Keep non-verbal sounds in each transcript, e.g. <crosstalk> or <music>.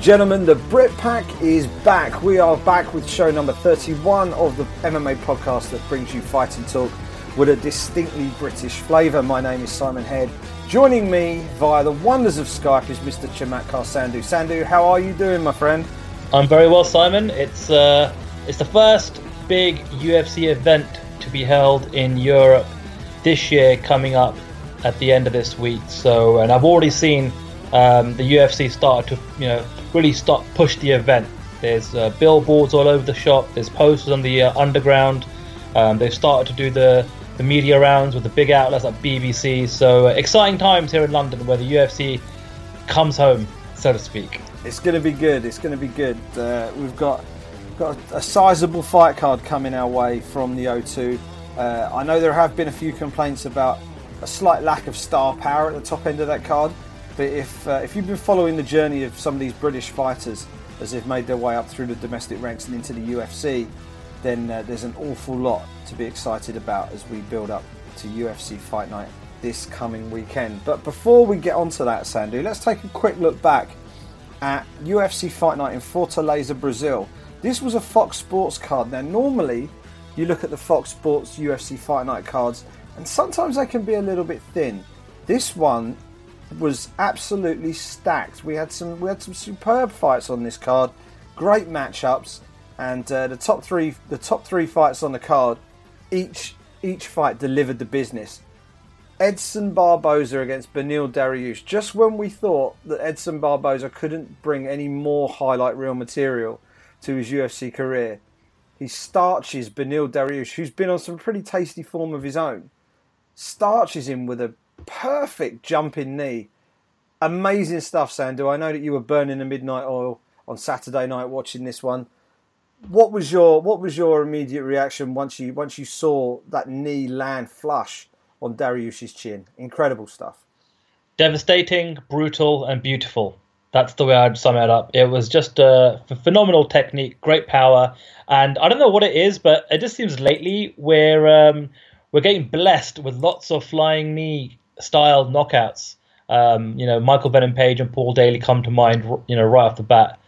Gentlemen, the Brit Pack is back. We are back with show number 31 of the MMA podcast that brings you fighting talk with a distinctly British flavour. My name is Simon Head. Joining me via the wonders of Skype is Mr. Chamatkar Sandhu. Sandhu, how are you doing, my friend? I'm very well, Simon. It's uh, it's the first big UFC event to be held in Europe this year, coming up at the end of this week. So, and I've already seen um, the UFC start to you know really start push the event. There's uh, billboards all over the shop. There's posters on the uh, underground. Um, they've started to do the the media rounds with the big outlets like BBC. So uh, exciting times here in London where the UFC comes home, so to speak. It's going to be good. It's going to be good. Uh, we've got got a, a sizable fight card coming our way from the O2. Uh, I know there have been a few complaints about a slight lack of star power at the top end of that card. But if uh, if you've been following the journey of some of these British fighters as they've made their way up through the domestic ranks and into the UFC, then uh, there's an awful lot to be excited about as we build up to UFC Fight Night this coming weekend. But before we get onto that, Sandhu, let's take a quick look back at UFC Fight Night in Fortaleza, Brazil. This was a Fox Sports card. Now, normally you look at the Fox Sports UFC Fight Night cards, and sometimes they can be a little bit thin. This one was absolutely stacked. We had some we had some superb fights on this card, great matchups, and uh, the top three the top three fights on the card, each each fight delivered the business. Edson Barboza against Benil Dariush. Just when we thought that Edson Barboza couldn't bring any more highlight reel material to his UFC career, he starches Benil Dariush, who's been on some pretty tasty form of his own. Starches him with a perfect jumping knee. Amazing stuff, Sandhu. I know that you were burning the midnight oil on Saturday night watching this one. What was your what was your immediate reaction once you once you saw that knee land flush on Dariush's chin? Incredible stuff. Devastating, brutal, and beautiful. That's the way I'd sum it up. It was just a phenomenal technique, great power, and I don't know what it is, but it just seems lately we're um, we're getting blessed with lots of flying knee style knockouts. Um, you know, Michael Venom Page and Paul Daley come to mind. You know, right off the bat.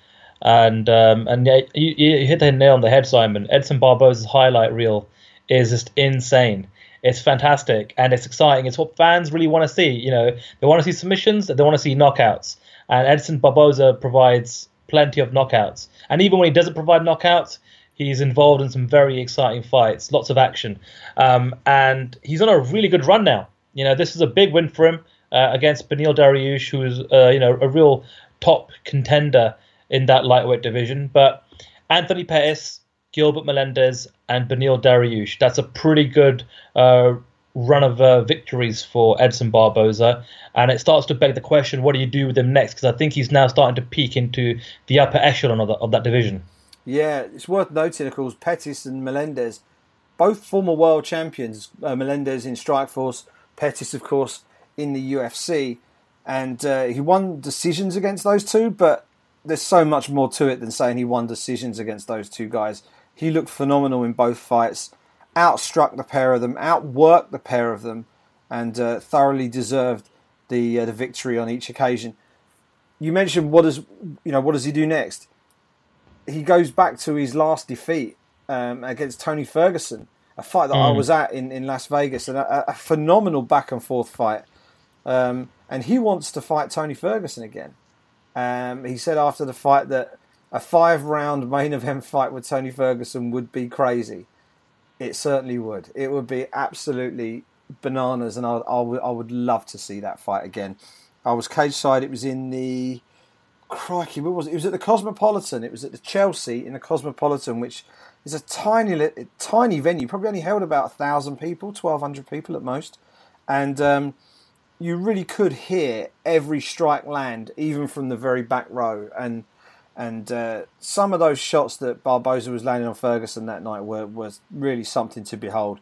And um, and you, you hit the nail on the head, Simon. Edson Barboza's highlight reel is just insane. It's fantastic and it's exciting. It's what fans really want to see. You know, they want to see submissions, they want to see knockouts. And Edson Barboza provides plenty of knockouts. And even when he doesn't provide knockouts, he's involved in some very exciting fights, lots of action. Um, and he's on a really good run now. You know, this is a big win for him uh, against Benil Dariush, who's uh, you know a real top contender in that lightweight division. But Anthony Pettis, Gilbert Melendez, and Benil Dariush. That's a pretty good uh, run of uh, victories for Edson Barboza, and it starts to beg the question: What do you do with him next? Because I think he's now starting to peak into the upper echelon of, the, of that division. Yeah, it's worth noting, of course, Pettis and Melendez, both former world champions. Uh, Melendez in Strikeforce, Pettis, of course, in the UFC, and uh, he won decisions against those two. But there's so much more to it than saying he won decisions against those two guys. He looked phenomenal in both fights, outstruck the pair of them, outworked the pair of them, and uh, thoroughly deserved the uh, the victory on each occasion. You mentioned what does you know what does he do next? He goes back to his last defeat um, against Tony Ferguson a fight that mm. I was at in, in Las Vegas, and a, a phenomenal back and forth fight. Um, and he wants to fight Tony Ferguson again. Um, he said after the fight that a five round main event fight with Tony Ferguson would be crazy. It certainly would. It would be absolutely bananas, and I, I, would, would love to see that fight again. I was cage side. It was in the crikey. What was it? It was at the Cosmopolitan. It was at the Chelsea in the Cosmopolitan, which it's a tiny, tiny venue. Probably only held about thousand people, twelve hundred people at most, and um, you really could hear every strike land, even from the very back row. And and uh, some of those shots that Barboza was landing on Ferguson that night were was really something to behold.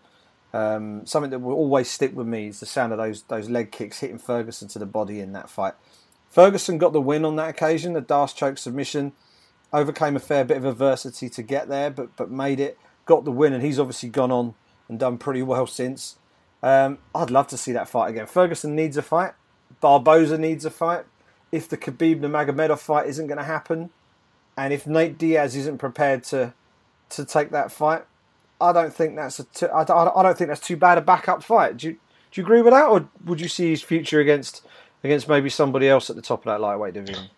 Um, something that will always stick with me is the sound of those those leg kicks hitting Ferguson to the body in that fight. Ferguson got the win on that occasion, the D'Arce choke submission overcame a fair bit of adversity to get there, but but made it, got the win, and he's obviously gone on and done pretty well since. Um, I'd love to see that fight again. Ferguson needs a fight. Barboza needs a fight. if the Khabib Nurmagomedov fight isn't going to happen, and if Nate Diaz isn't prepared to to take that fight, I don't think that's a too, I, I don't think that's too bad a backup fight. Do you, do you agree with that, or would you see his future against against maybe somebody else at the top of that lightweight division?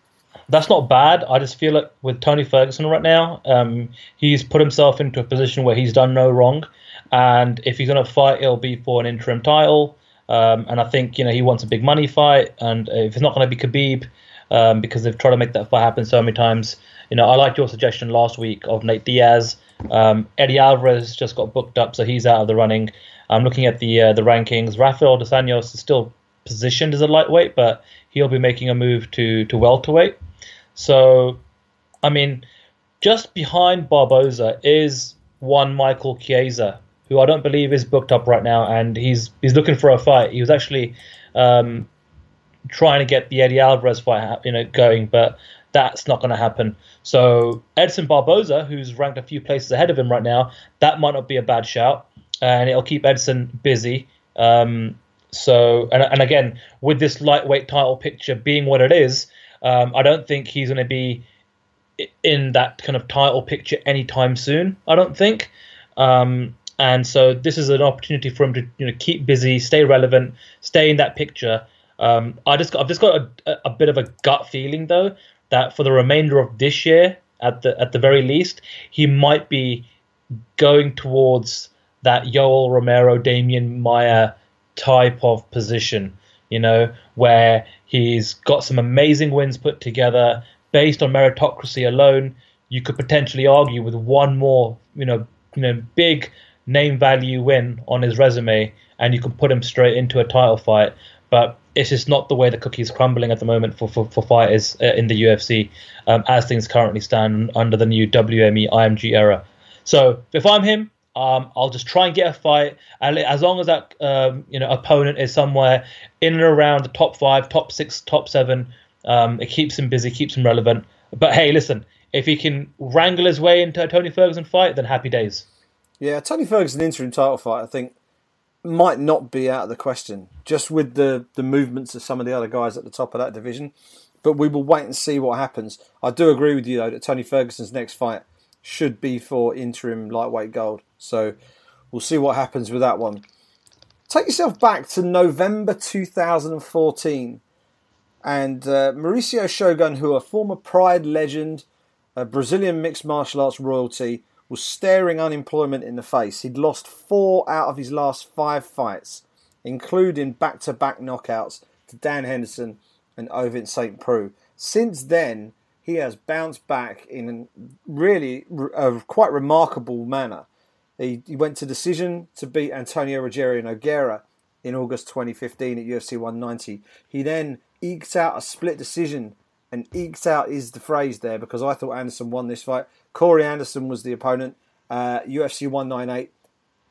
That's not bad. I just feel like with Tony Ferguson right now, um, he's put himself into a position where he's done no wrong, and if he's going to fight, it'll be for an interim title. Um, and I think you know he wants a big money fight, and if it's not going to be Khabib, um, because they've tried to make that fight happen so many times. You know, I liked your suggestion last week of Nate Diaz. Um, Eddie Alvarez just got booked up, so he's out of the running. I'm looking at the uh, the rankings. Rafael dos Anjos is still positioned as a lightweight, but he'll be making a move to to welterweight. So, I mean, just behind Barboza is one Michael Chiesa, who I don't believe is booked up right now, and he's he's looking for a fight. He was actually um, trying to get the Eddie Alvarez fight, you know, going, but that's not going to happen. So Edson Barboza, who's ranked a few places ahead of him right now, that might not be a bad shout, and it'll keep Edson busy. Um, so, and, and again, with this lightweight title picture being what it is, um, I don't think he's going to be in that kind of title picture anytime soon. I don't think. Um, and so this is an opportunity for him to you know keep busy, stay relevant, stay in that picture. Um, I just I've just got a, a bit of a gut feeling though that for the remainder of this year, at the at the very least, he might be going towards that Yoel Romero, Demian Maia type of position. You know, where he's got some amazing wins put together based on meritocracy alone. You could potentially argue with one more, you know, you know, big name value win on his resume, and you can put him straight into a title fight. But it's just not the way the cookie's crumbling at the moment for, for, for fighters uh, in the UFC um, as things currently stand under the new WME IMG era. So if I'm him, um, I'll just try and get a fight, and as long as that um, you know opponent is somewhere in and around the top five, top six, top seven, um, it keeps him busy, keeps him relevant. But hey, listen, if he can wrangle his way into a Tony Ferguson fight, then happy days. Yeah, Tony Ferguson interim title fight, I think, might not be out of the question, just with the, the movements of some of the other guys at the top of that division. But we will wait and see what happens. I do agree with you, though, that Tony Ferguson's next fight should be for interim lightweight gold. So we'll see what happens with that one. Take yourself back to November 2014. And uh, Mauricio Shogun, who a former Pride legend, a Brazilian mixed martial arts royalty, was staring unemployment in the face. He'd lost four out of his last five fights, including back to back knockouts to Dan Henderson and Ovince St. Preux. Since then, he has bounced back in really a quite remarkable manner. He, he went to decision to beat Antonio Rogério Nogueira in August 2015 at UFC 190. He then eked out a split decision, and eked out is the phrase there because I thought Anderson won this fight. Corey Anderson was the opponent, uh, UFC 198,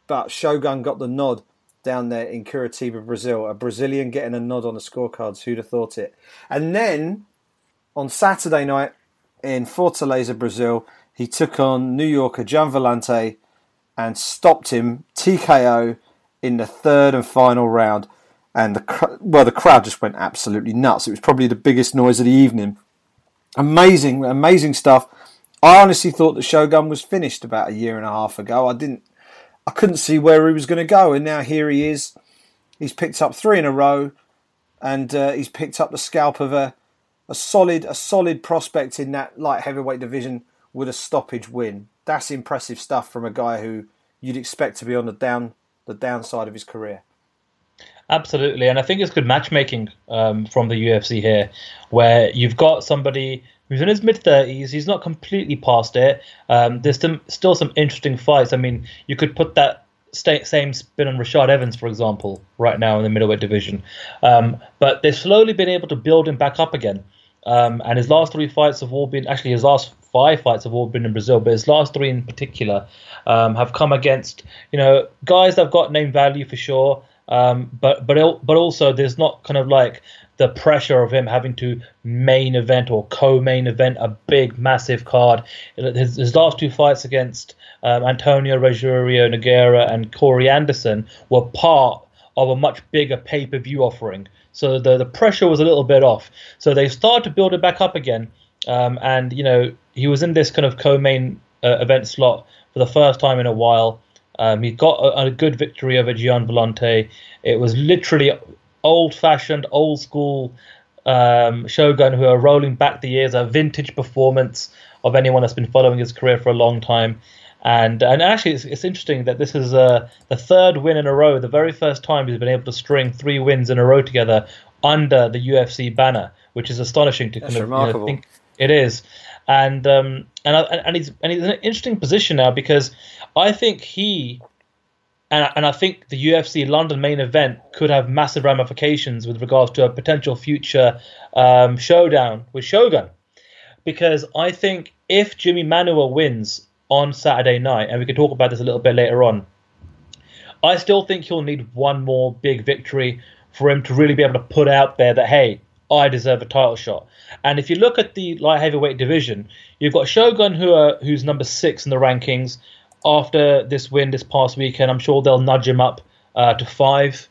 but Shogun got the nod down there in Curitiba, Brazil. A Brazilian getting a nod on the scorecards. Who'd have thought it? And then on Saturday night in Fortaleza, Brazil, he took on New Yorker Gian Villante and stopped him TKO in the third and final round. And the well, the crowd just went absolutely nuts. It was probably the biggest noise of the evening. Amazing, amazing stuff. I honestly thought the Shogun was finished about a year and a half ago. I didn't, I couldn't see where he was going to go, and now here he is. He's picked up three in a row, and uh, he's picked up the scalp of a, a solid, a solid prospect in that light heavyweight division with a stoppage win. That's impressive stuff from a guy who you'd expect to be on the down, the downside of his career. Absolutely, and I think it's good matchmaking um, from the UFC here, where you've got somebody who's in his mid thirties. He's not completely past it. Um, there's some, still some interesting fights. I mean, you could put that same spin on Rashad Evans, for example, right now in the middleweight division. Um, but they've slowly been able to build him back up again. Um, and his last three fights have all been actually his last five fights have all been in Brazil, but his last three in particular um, have come against you know guys that've got name value for sure. Um, but but but also there's not kind of like the pressure of him having to main event or co-main event a big massive card. His, his last two fights against um, Antonio Rogério Nogueira and Corey Anderson were part of a much bigger pay per view offering. So the the pressure was a little bit off. So they started to build it back up again. Um, and you know he was in this kind of co-main uh, event slot for the first time in a while. Um, he got a, a, good victory over Gian Villante. It was literally old-fashioned, old-school um, Shogun who are rolling back the years, a vintage performance of anyone that's been following his career for a long time. And and actually, it's, it's interesting that this is uh, the third win in a row. The very first time he's been able to string three wins in a row together under the UFC banner, which is astonishing to That's kind of. You know, think it is. And um, and and he's and he's in an interesting position now because I think he and, and I think the UFC London main event could have massive ramifications with regards to a potential future um, showdown with Shogun. Because I think if Jimi Manuwa wins on Saturday night, and we can talk about this a little bit later on, I still think he'll need one more big victory for him to really be able to put out there that, hey, I deserve a title shot. And if you look at the light heavyweight division, you've got Shogun, who are, who's number six in the rankings. After this win this past weekend, I'm sure they'll nudge him up uh, to five.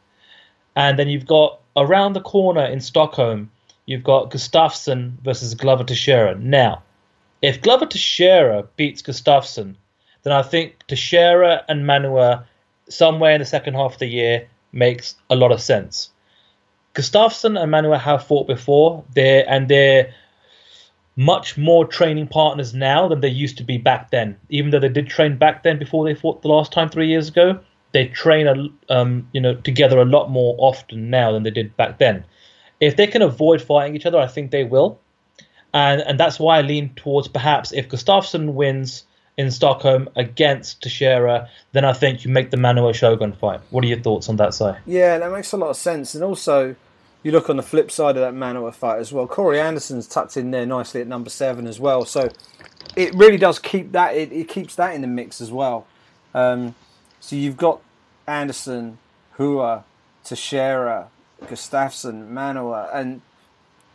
And then you've got around the corner in Stockholm, you've got Gustafsson versus Glover Teixeira. Now, if Glover Teixeira beats Gustafsson, then I think Teixeira and Manuwa somewhere in the second half of the year makes a lot of sense. Gustafsson and Manuwa have fought before, they're, and they're much more training partners now than they used to be back then. Even though they did train back then before they fought the last time three years ago, they train um, you know together a lot more often now than they did back then. If they can avoid fighting each other, I think they will, and and that's why I lean towards perhaps if Gustafsson wins in Stockholm against Teixeira, then I think you make the Manuwa Shogun fight. What are your thoughts on that side? Yeah, that makes a lot of sense. And also, you look on the flip side of that Manuwa fight as well. Corey Anderson's tucked in there nicely at number seven as well. So it really does keep that. It, it keeps that in the mix as well. Um, so you've got Anderson, Rua, Teixeira, Gustafsson, Manuwa, and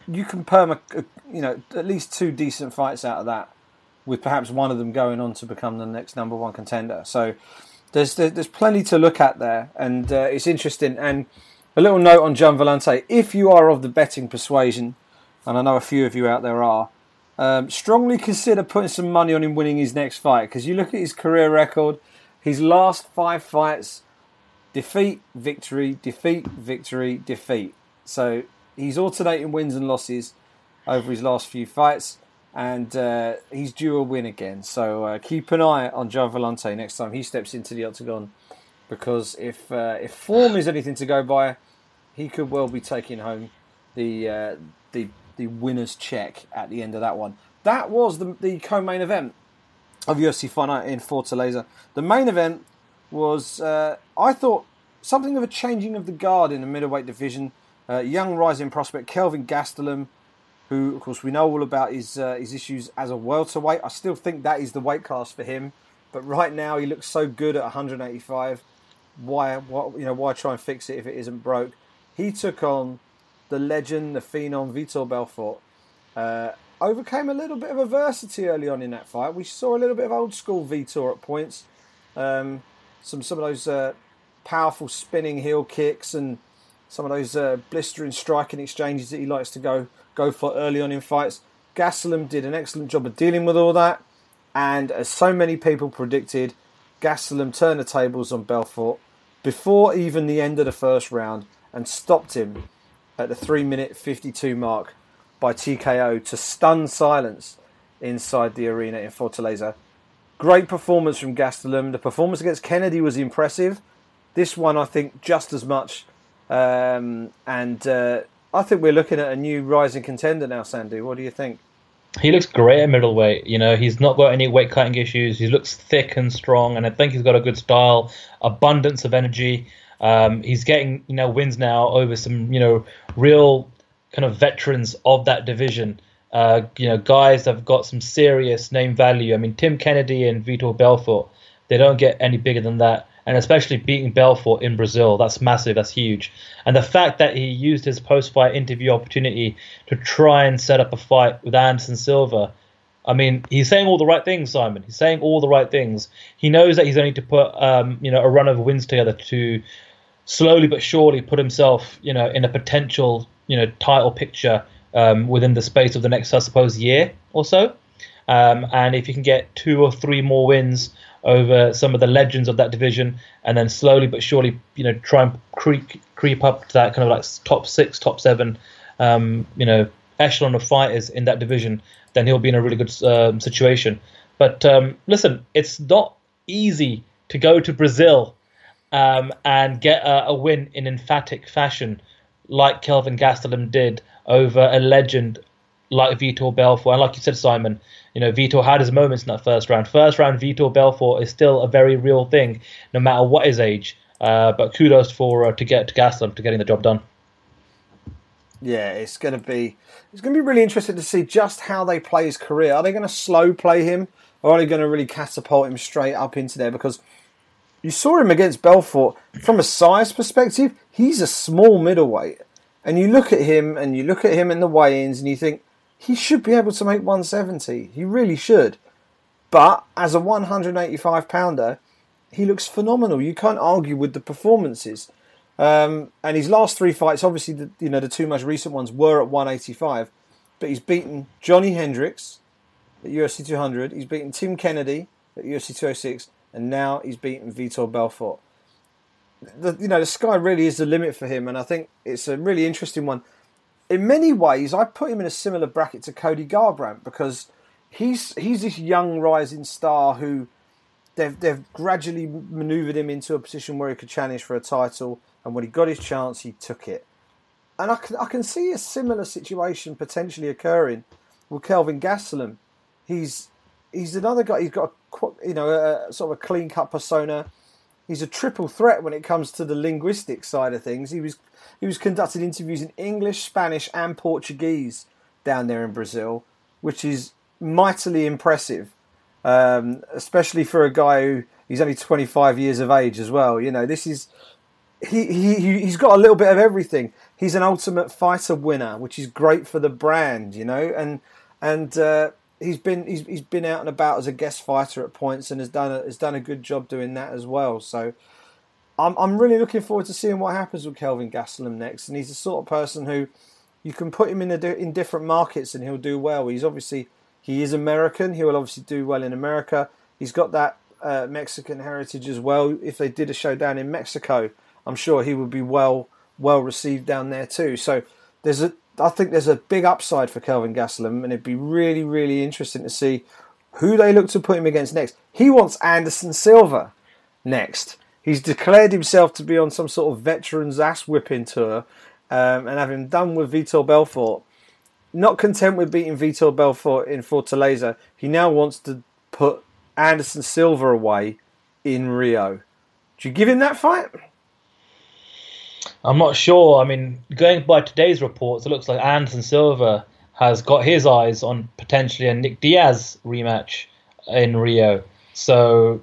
you can perm a, a, you know at least two decent fights out of that with perhaps one of them going on to become the next number one contender. So there's there's plenty to look at there, and uh, it's interesting. And a little note on Gian Villante: if you are of the betting persuasion, and I know a few of you out there are, um, strongly consider putting some money on him winning his next fight because you look at his career record, his last five fights, defeat, victory, defeat, victory, defeat. So he's alternating wins and losses over his last few fights and uh, he's due a win again. So uh, keep an eye on Gian Villante next time he steps into the octagon, because if uh, if form is anything to go by, he could well be taking home the uh, the the winner's check at the end of that one. That was the the co-main event of UFC Fight Night in Fortaleza. The main event was uh, I thought something of a changing of the guard in the middleweight division. Uh, young rising prospect Kelvin Gastelum who, of course, we know all about his uh, his issues as a welterweight. I still think that is the weight class for him, but right now he looks so good at 185. Why, what, you know, why try and fix it if it isn't broke? He took on the legend, the phenom Vitor Belfort. Uh, overcame a little bit of adversity early on in that fight. We saw a little bit of old school Vitor at points. Um, some some of those uh, powerful spinning heel kicks and some of those uh, blistering striking exchanges that he likes to go go for early on in fights. Gastelum did an excellent job of dealing with all that, and as so many people predicted, Gastelum turned the tables on Belfort before even the end of the first round and stopped him at the 3 minute 52 mark by TKO to stun silence inside the arena in Fortaleza. Great performance from Gastelum. The performance against Kennedy was impressive. This one, I think, just as much. Um, and uh, I think we're looking at a new rising contender now, Sandy. What do you think? He looks great at middleweight. You know, he's not got any weight cutting issues. He looks thick and strong, and I think he's got a good style, abundance of energy. Um, he's getting you know wins now over some you know real kind of veterans of that division. Uh, you know, guys have got some serious name value. I mean, Tim Kennedy and Vitor Belfort. They don't get any bigger than that and especially beating Belfort in Brazil. That's massive. That's huge. And the fact that he used his post-fight interview opportunity to try and set up a fight with Anderson Silva. I mean, he's saying all the right things, Simon. He's saying all the right things. He knows that he's only to put, um, you know, a run of wins together to slowly but surely put himself, you know, in a potential, you know, title picture um, within the space of the next, I suppose, year or so. Um, and if you can get two or three more wins over some of the legends of that division, and then slowly but surely, you know, try and creep creep up to that kind of like top six, top seven, um, you know, echelon of fighters in that division, then he'll be in a really good um, situation. But um, listen, it's not easy to go to Brazil um, and get a, a, win in emphatic fashion, like Kelvin Gastelum did over a legend like Vitor Belfort. And like you said, Simon, you know, Vitor had his moments in that first round. First round, Vitor Belfort is still a very real thing, no matter what his age. Uh, but kudos for uh, to get to Gastelum to getting the job done. Yeah, it's going to be it's going to be really interesting to see just how they play his career. Are they going to slow play him, or are they going to really catapult him straight up into there? Because you saw him against Belfort from a size perspective. He's a small middleweight, and you look at him and you look at him in the weigh-ins, and you think he should be able to make 170. He really should. But as a 185 pounder, he looks phenomenal. You can't argue with the performances. Um, and his last three fights, obviously, the, you know the two most recent ones were at 185, but he's beaten Johnny Hendricks at UFC 200. He's beaten Tim Kennedy at UFC 206, and now he's beaten Vitor Belfort. The, you know the sky really is the limit for him, and I think it's a really interesting one in many ways, I put him in a similar bracket to Cody Garbrandt because he's he's this young rising star who they've they've gradually manoeuvred him into a position where he could challenge for a title, and when he got his chance, he took it. And I can I can see a similar situation potentially occurring with Kelvin Gastelum. He's he's another guy. He's got a you know a, sort of a clean cut persona. He's a triple threat when it comes to the linguistic side of things. He was he was conducting interviews in English, Spanish, and Portuguese down there in Brazil, which is mightily impressive, um, especially for a guy who he's only 25 years of age as well. You know, this is he, he he's got a little bit of everything. He's an ultimate fighter winner, which is great for the brand, you know, and and uh, he's been he's, he's been out and about as a guest fighter at points and has done a, has done a good job doing that as well. So I'm I'm really looking forward to seeing what happens with Kelvin Gastelum next. And he's the sort of person who you can put him in a, in different markets and he'll do well. He's obviously he is American. He will obviously do well in America. He's got that uh, Mexican heritage as well. If they did a show down in Mexico, I'm sure he would be well well received down there too. So there's a I think there's a big upside for Kelvin Gastelum, and it'd be really really interesting to see who they look to put him against next. He wants Anderson Silva next. He's declared himself to be on some sort of veterans ass whipping tour, um, and having done with Vitor Belfort, not content with beating Vitor Belfort in Fortaleza, he now wants to put Anderson Silva away in Rio. Do you give him that fight? I'm not sure. I mean, going by today's reports, it looks like Anderson Silva has got his eyes on potentially a Nick Diaz rematch in Rio. So,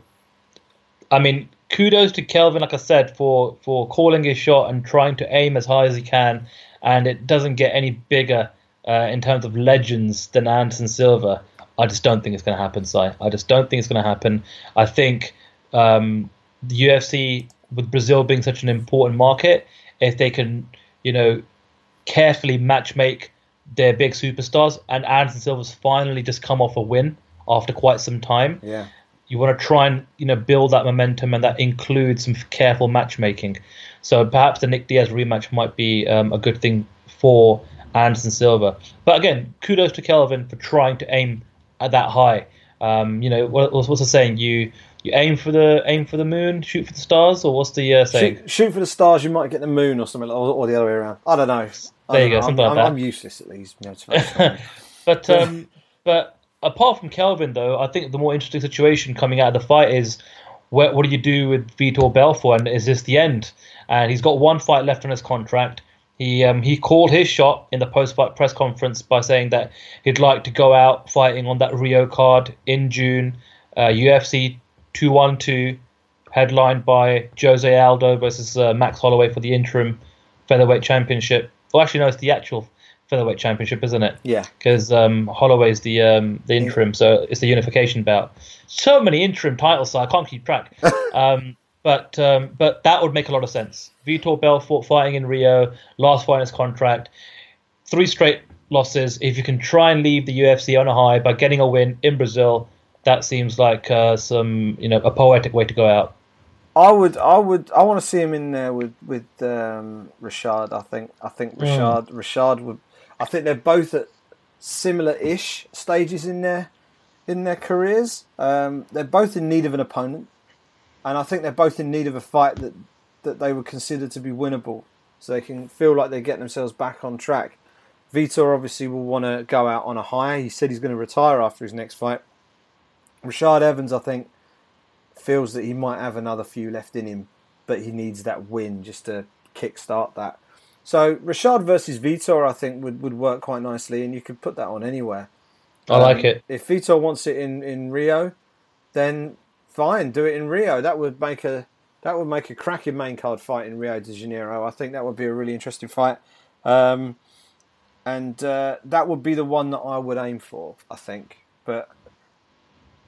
I mean, kudos to Kelvin, like I said, for for calling his shot and trying to aim as high as he can. And it doesn't get any bigger uh, in terms of legends than Anderson Silva. I just don't think it's going to happen, Si. I just don't think it's going to happen. I think um, the UFC, with Brazil being such an important market, if they can, you know, carefully matchmake their big superstars, and Anderson Silva's finally just come off a win after quite some time. Yeah you want to try and you know build that momentum, and that includes some careful matchmaking. So perhaps the Nick Diaz rematch might be um, a good thing for Anderson Silva. But again, kudos to Kelvin for trying to aim at that high. Um, you know, what, what's the saying? You you aim for the aim for the moon, shoot for the stars, or what's the uh, saying? Shoot, shoot, for the stars, you might get the moon, or something, or, or the other way around. I don't know. I there you go, something I'm, like I'm, that. I'm useless at these. Know, <laughs> but um, but apart from Kelvin, though, I think the more interesting situation coming out of the fight is what, what do you do with Vitor Belfort, and is this the end? And he's got one fight left on his contract. He um, he called his shot in the post-fight press conference by saying that he'd like to go out fighting on that Rio card in June, uh, UFC 212, headlined by Jose Aldo versus uh, Max Holloway for the interim featherweight championship. Well, actually, no, it's the actual featherweight championship, isn't it? Yeah. Because um, Holloway's the um, the interim, so it's the unification bout. So many interim titles, so I can't keep track. <laughs> um, but um, but that would make a lot of sense. Vitor Belfort fighting in Rio, last fight in his contract, three straight losses. If you can try and leave the UFC on a high by getting a win in Brazil, that seems like uh, some you know a poetic way to go out. I would, I would, I want to see him in there with with um, Rashad. I think, I think hmm. Rashad, mm. Rashad would. I think they're both at similar-ish stages in their in their careers. Um, they're both in need of an opponent, and I think they're both in need of a fight that that they would consider to be winnable, so they can feel like they're getting themselves back on track. Vitor obviously will want to go out on a high. He said he's going to retire after his next fight. Rashad Evans, I think, feels that he might have another few left in him, but he needs that win just to kickstart that. So Rashad versus Vitor, I think, would, would work quite nicely, and you could put that on anywhere. I um, like it. If Vitor wants it in, in Rio, then fine, do it in Rio. That would make a that would make a cracking main card fight in Rio de Janeiro. I think that would be a really interesting fight, um, and uh, that would be the one that I would aim for. I think, but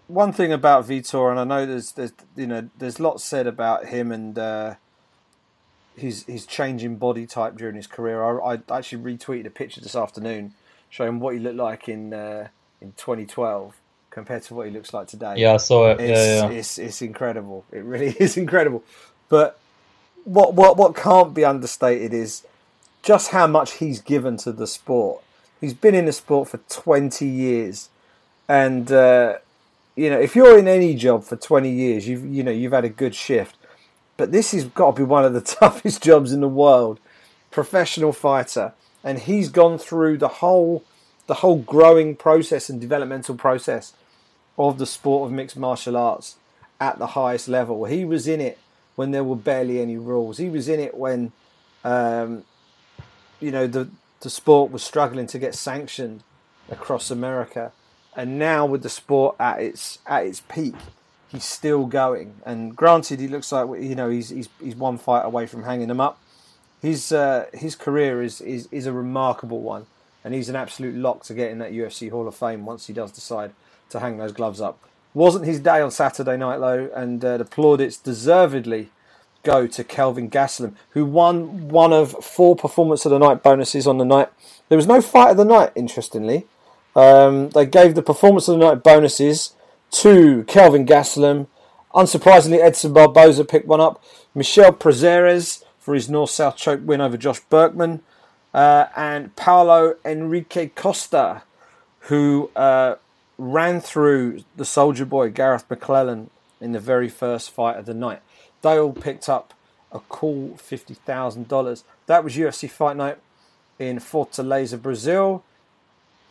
one thing about Vitor, and I know there's there's you know there's lots said about him and uh, his his changing body type during his career. I, I actually retweeted a picture this afternoon showing what he looked like in uh, in 2012 compared to what he looks like today. Yeah, I saw it. It's, yeah, yeah. It's, it's incredible. It really <laughs> is incredible. But what what what can't be understated is just how much he's given to the sport. He's been in the sport for 20 years, and uh, you know, if you're in any job for 20 years, you've you know you've had a good shift. But this has got to be one of the <laughs> toughest jobs in the world. Professional fighter, and he's gone through the whole the whole growing process and developmental process of the sport of mixed martial arts at the highest level. He was in it when there were barely any rules. He was in it when um, you know the the sport was struggling to get sanctioned across America and now with the sport at its at its peak, he's still going. And granted, he looks like you know he's he's, he's one fight away from hanging them up. His uh, his career is, is is a remarkable one, and he's an absolute lock to get in that UFC Hall of Fame once he does decide to hang those gloves up. Wasn't his day on Saturday night though, and uh, the plaudits deservedly go to Kelvin Gastelum, who won one of four performance of the night bonuses on the night. There was no fight of the night, interestingly. Um, they gave the performance of the night bonuses to Kelvin Gastelum. Unsurprisingly, Edson Barboza picked one up. Michel Prazeres for his North South choke win over Josh Burkman. Uh, and Paulo Henrique Costa, who uh, ran through the soldier boy Garreth McLellan in the very first fight of the night. They all picked up a cool $50,000. That was UFC Fight Night in Fortaleza, Brazil.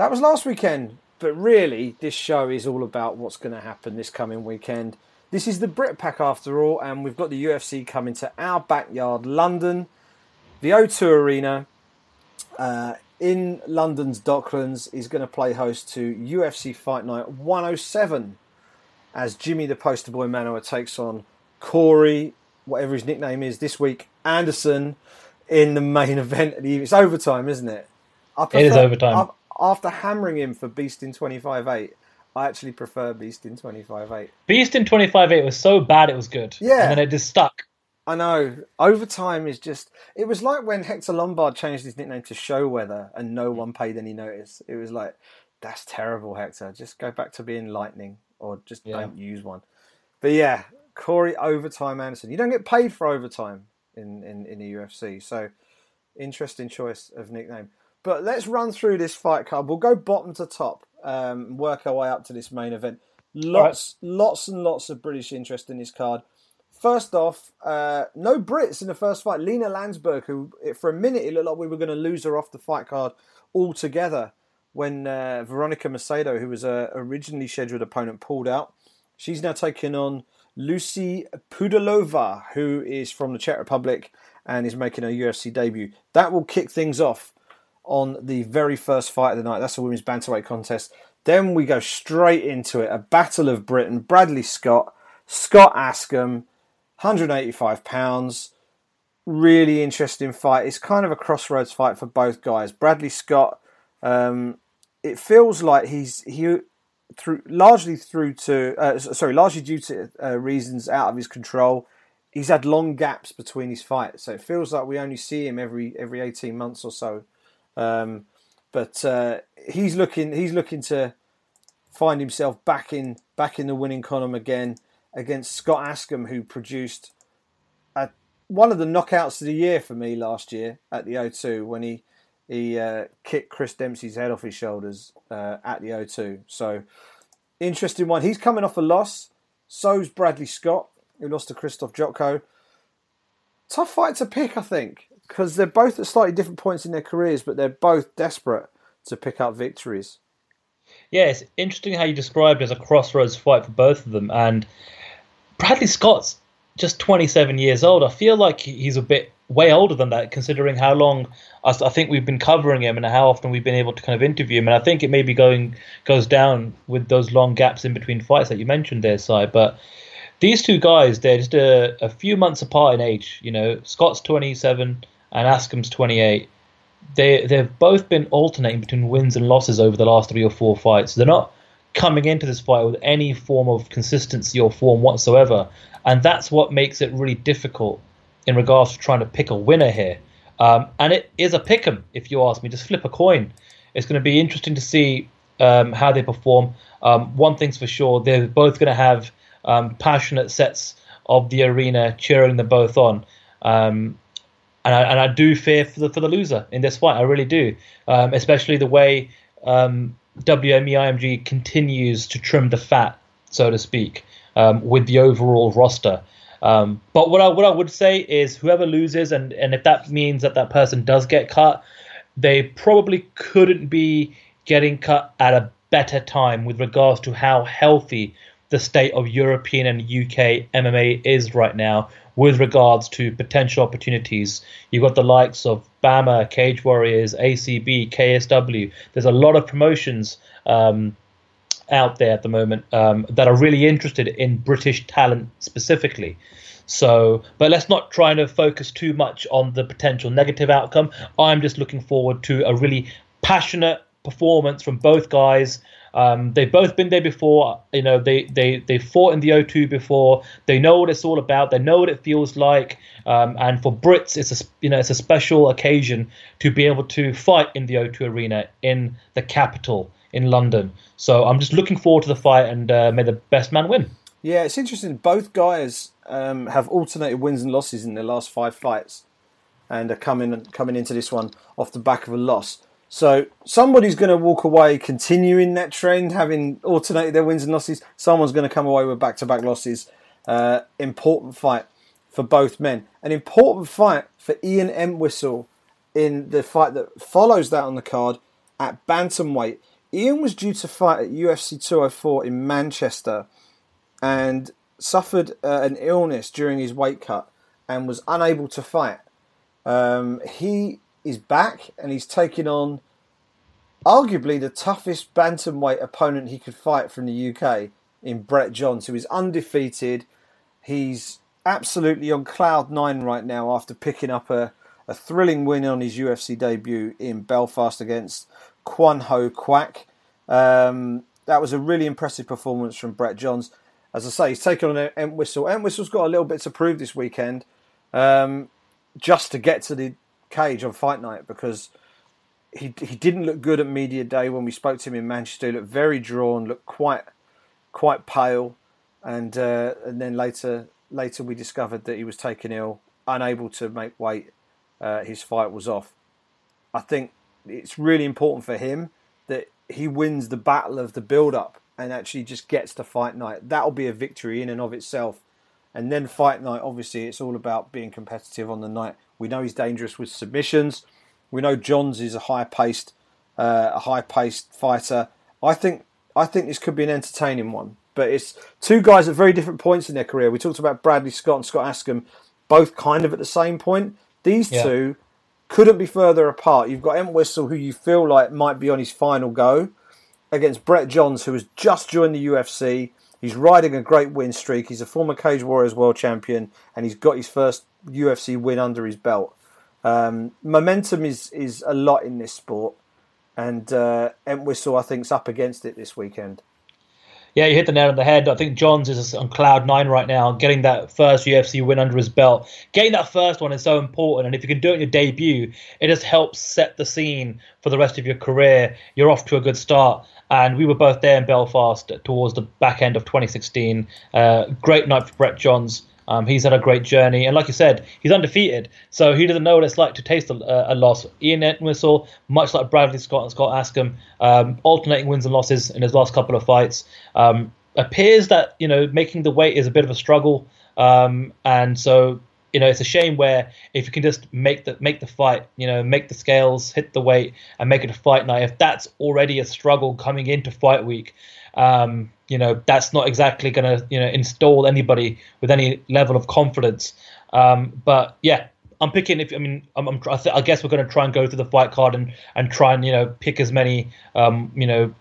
That was last weekend, but really, this show is all about what's going to happen this coming weekend. This is the Brit Pack after all, and we've got the UFC coming to our backyard, London, the O2 Arena. Uh, in London's Docklands is going to play host to UFC Fight Night 107 as Jimi the Poster Boy Manuwa takes on Corey, whatever his nickname is this week, Anderson in the main <laughs> event. It's overtime, isn't it? Prefer, it is overtime. After hammering him for Beast in 25-8, I actually prefer Beast in 25-8. Beast in 25-8 was so bad it was good. Yeah. And then it just stuck. I know. Overtime is just. It was like when Hector Lombard changed his nickname to Showweather and no mm. one paid any notice. It was like, that's terrible, Hector. Just go back to being Lightning or just yeah. don't use one. But yeah, Corey Overtime Anderson. You don't get paid for overtime in, in, in the UFC. So, interesting choice of nickname. But let's run through this fight card. We'll go bottom to top, um, work our way up to this main event. Lots, right. lots and lots of British interest in this card. First off, uh, no Brits in the first fight. Lina Landsberg, who for a minute it looked like we were going to lose her off the fight card altogether when uh, Veronica Macedo, who was a originally scheduled opponent, pulled out. She's now taking on Lucy Pudilova, who is from the Czech Republic and is making her UFC debut. That will kick things off on the very first fight of the night. That's a women's bantamweight contest. Then we go straight into it. A battle of Britain. Bradley Scott, Scott Askham, 185 pounds. Really interesting fight. It's kind of a crossroads fight for both guys. Bradley Scott, um, it feels like he's he through largely through to uh, sorry largely due to uh, reasons out of his control. he's had long gaps between his fights, so it feels like we only see him every every eighteen months or so. Um, but uh, he's looking he's looking to find himself back in back in the winning column again against Scott Askham, who produced a, one of the knockouts of the year for me last year at the O2 when he he uh, kicked Chris Dempsey's head off his shoulders uh, at the O2. So interesting one. He's coming off a loss. So's Bradley Scott, who lost to Krzysztof Jotko. Tough fight to pick, I think, because they're both at slightly different points in their careers, but they're both desperate to pick up victories. Yeah, it's interesting how you described it as a crossroads fight for both of them. And Bradley Scott's just 27 years old. I feel like he's a bit way older than that, considering how long I think we've been covering him and how often we've been able to kind of interview him. And I think it maybe going goes down with those long gaps in between fights that you mentioned there, Si. But these two guys, they're just a, a few months apart in age. You know, Scott's 27 and Askham's 28 they they've both been alternating between wins and losses over the last three or four fights. They're not coming into this fight with any form of consistency or form whatsoever, and that's what makes it really difficult in regards to trying to pick a winner here. Um, and it is a pick 'em, if you ask me. Just flip a coin. It's going to be interesting to see um, how they perform. Um, one thing's for sure, they're both going to have um, passionate sets of the arena cheering them both on. Um, and I, and I do fear for the for the loser in this fight. I really do, um, especially the way um, WME IMG continues to trim the fat, so to speak, um, with the overall roster. Um, but what I what I would say is whoever loses, and and if that means that that person does get cut, they probably couldn't be getting cut at a better time with regards to how healthy the state of European and UK MMA is right now with regards to potential opportunities. You've got the likes of BAMMA, Cage Warriors, ACB, KSW. There's a lot of promotions um, out there at the moment um, that are really interested in British talent specifically. So, but let's not try to focus too much on the potential negative outcome. I'm just looking forward to a really passionate performance from both guys. Um, they've both been there before. You know, they they they fought in the O2 before. They know what it's all about. They know what it feels like. Um, and for Brits, it's a you know it's a special occasion to be able to fight in the O2 arena in the capital in London. So I'm just looking forward to the fight, and uh, may the best man win. Yeah, it's interesting. Both guys um, have alternated wins and losses in their last five fights, and are coming coming into this one off the back of a loss. So somebody's going to walk away continuing that trend, having alternated their wins and losses. Someone's going to come away with back-to-back losses. Uh, important fight for both men. An important fight for Ian Entwistle in the fight that follows that on the card at bantamweight. Ian was due to fight at UFC 204 in Manchester and suffered uh, an illness during his weight cut and was unable to fight. Um, he is back and he's taking on arguably the toughest bantamweight opponent he could fight from the UK in Brett Johns, who is undefeated. He's absolutely on cloud nine right now after picking up a, a thrilling win on his UFC debut in Belfast against Kwan Ho Kwak. Um, that was a really impressive performance from Brett Johns. As I say, he's taken on Entwistle. Entwistle's got a little bit to prove this weekend um, just to get to the cage on fight night because he he didn't look good at media day when we spoke to him in Manchester. He looked very drawn, looked quite quite pale, and uh, and then later later we discovered that he was taken ill, unable to make weight. Uh, his fight was off. I think it's really important for him that he wins the battle of the build up and actually just gets to fight night. That'll be a victory in and of itself. And then fight night, obviously, it's all about being competitive on the night. We know he's dangerous with submissions. We know Johns is a high paced, uh, a high paced fighter. I think I think this could be an entertaining one. But it's two guys at very different points in their career. We talked about Bradley Scott and Scott Askham, both kind of at the same point. These yeah. two couldn't be further apart. You've got Entwistle, who you feel like might be on his final go, against Brett Johns, who has just joined the UFC. He's riding a great win streak. He's a former Cage Warriors world champion, and he's got his first UFC win under his belt. Um, momentum is is a lot in this sport, and uh, Entwistle I think is up against it this weekend. Yeah, you hit the nail on the head. I think Johns is on cloud nine right now, getting that first UFC win under his belt. Getting that first one is so important, and if you can do it in your debut, it just helps set the scene for the rest of your career. You're off to a good start. And we were both there in Belfast towards the back end of 2016. Uh, great night for Brett Johns. Um, he's had a great journey, and like you said, he's undefeated, so he doesn't know what it's like to taste a, a loss. Ian Entwistle, much like Bradley Scott and Scott Askham, um, alternating wins and losses in his last couple of fights. Um, appears that you know making the weight is a bit of a struggle, um, and so you know it's a shame where if you can just make the make the fight, you know, make the scales, hit the weight, and make it a fight night. If that's already a struggle coming into fight week, um, you know that's not exactly going to you know install anybody with any level of confidence. Um, but yeah, I'm picking. If I mean, I'm, I'm I, th- I, guess we're going to try and go through the fight card and and try and you know pick as many um, you know.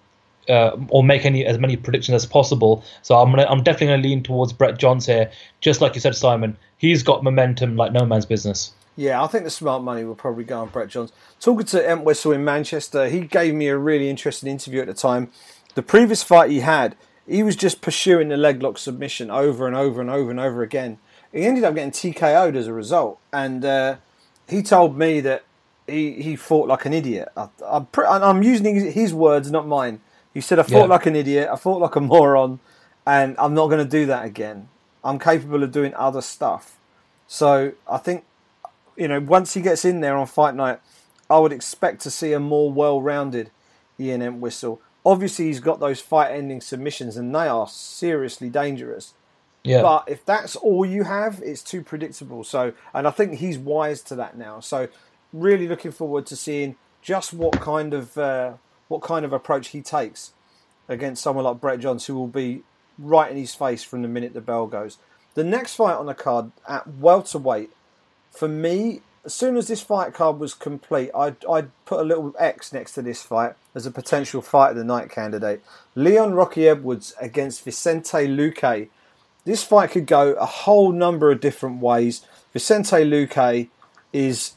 Uh, or make any as many predictions as possible. So I'm gonna, I'm definitely going to lean towards Brett Johns here, just like you said, Simon. He's got momentum like no man's business. Yeah, I think the smart money will probably go on Brett Johns. Talking to Ian Entwistle in Manchester, he gave me a really interesting interview at the time. The previous fight he had, he was just pursuing the leg lock submission over and over and over and over again. He ended up getting TKO'd as a result, and uh, he told me that he, he fought like an idiot. I, am I'm using his words, not mine. He said, "I fought yeah. like an idiot. I fought like a moron, and I'm not going to do that again. I'm capable of doing other stuff." So I think, you know, once he gets in there on fight night, I would expect to see a more well-rounded Ian Entwistle obviously he's got those fight-ending submissions, and they are seriously dangerous. Yeah. But if that's all you have, it's too predictable. So, and I think he's wise to that now. So, really looking forward to seeing just what kind of uh, what kind of approach he takes against someone like Brett Johns, who will be right in his face from the minute the bell goes. The next fight on the card at welterweight, for me, as soon as this fight card was complete, I'd, I'd put a little X next to this fight as a potential fight of the night candidate. Leon Rocky Edwards against Vicente Luque. This fight could go a whole number of different ways. Vicente Luque is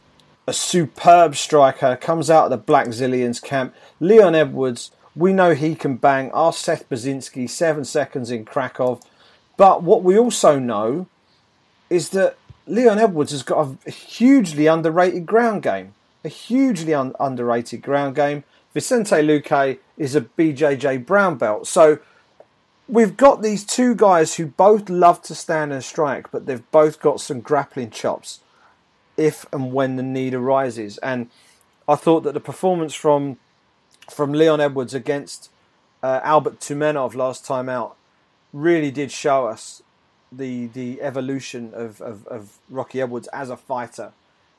a superb striker, comes out of the Blackzilians camp. Leon Edwards, we know he can bang. Our Seth Baczynski, seven seconds in Krakow. But what we also know is that Leon Edwards has got a hugely underrated ground game. A hugely un- underrated ground game. Vicente Luque is a BJJ brown belt. So we've got these two guys who both love to stand and strike, but they've both got some grappling chops if and when the need arises. And I thought that the performance from from Leon Edwards against uh, Albert Tumenov last time out really did show us the the evolution of, of, of Rocky Edwards as a fighter,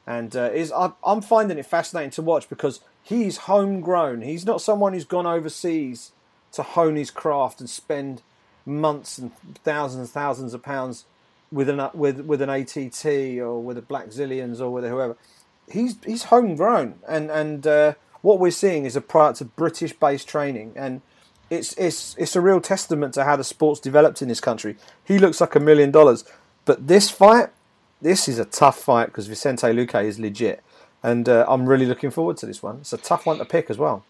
and uh, is I'm finding it fascinating to watch because he's homegrown. He's not someone who's gone overseas to hone his craft and spend months and thousands and thousands of pounds with an with with an ATT or with a Blackzilians or with whoever. He's he's homegrown, and and uh, what we're seeing is a product of British based training and it's it's it's a real testament to how the sport's developed in this country. He looks like a million dollars, but this fight, this is a tough fight because Vicente Luque is legit, and uh, I'm really looking forward to this one. It's a tough one to pick as well.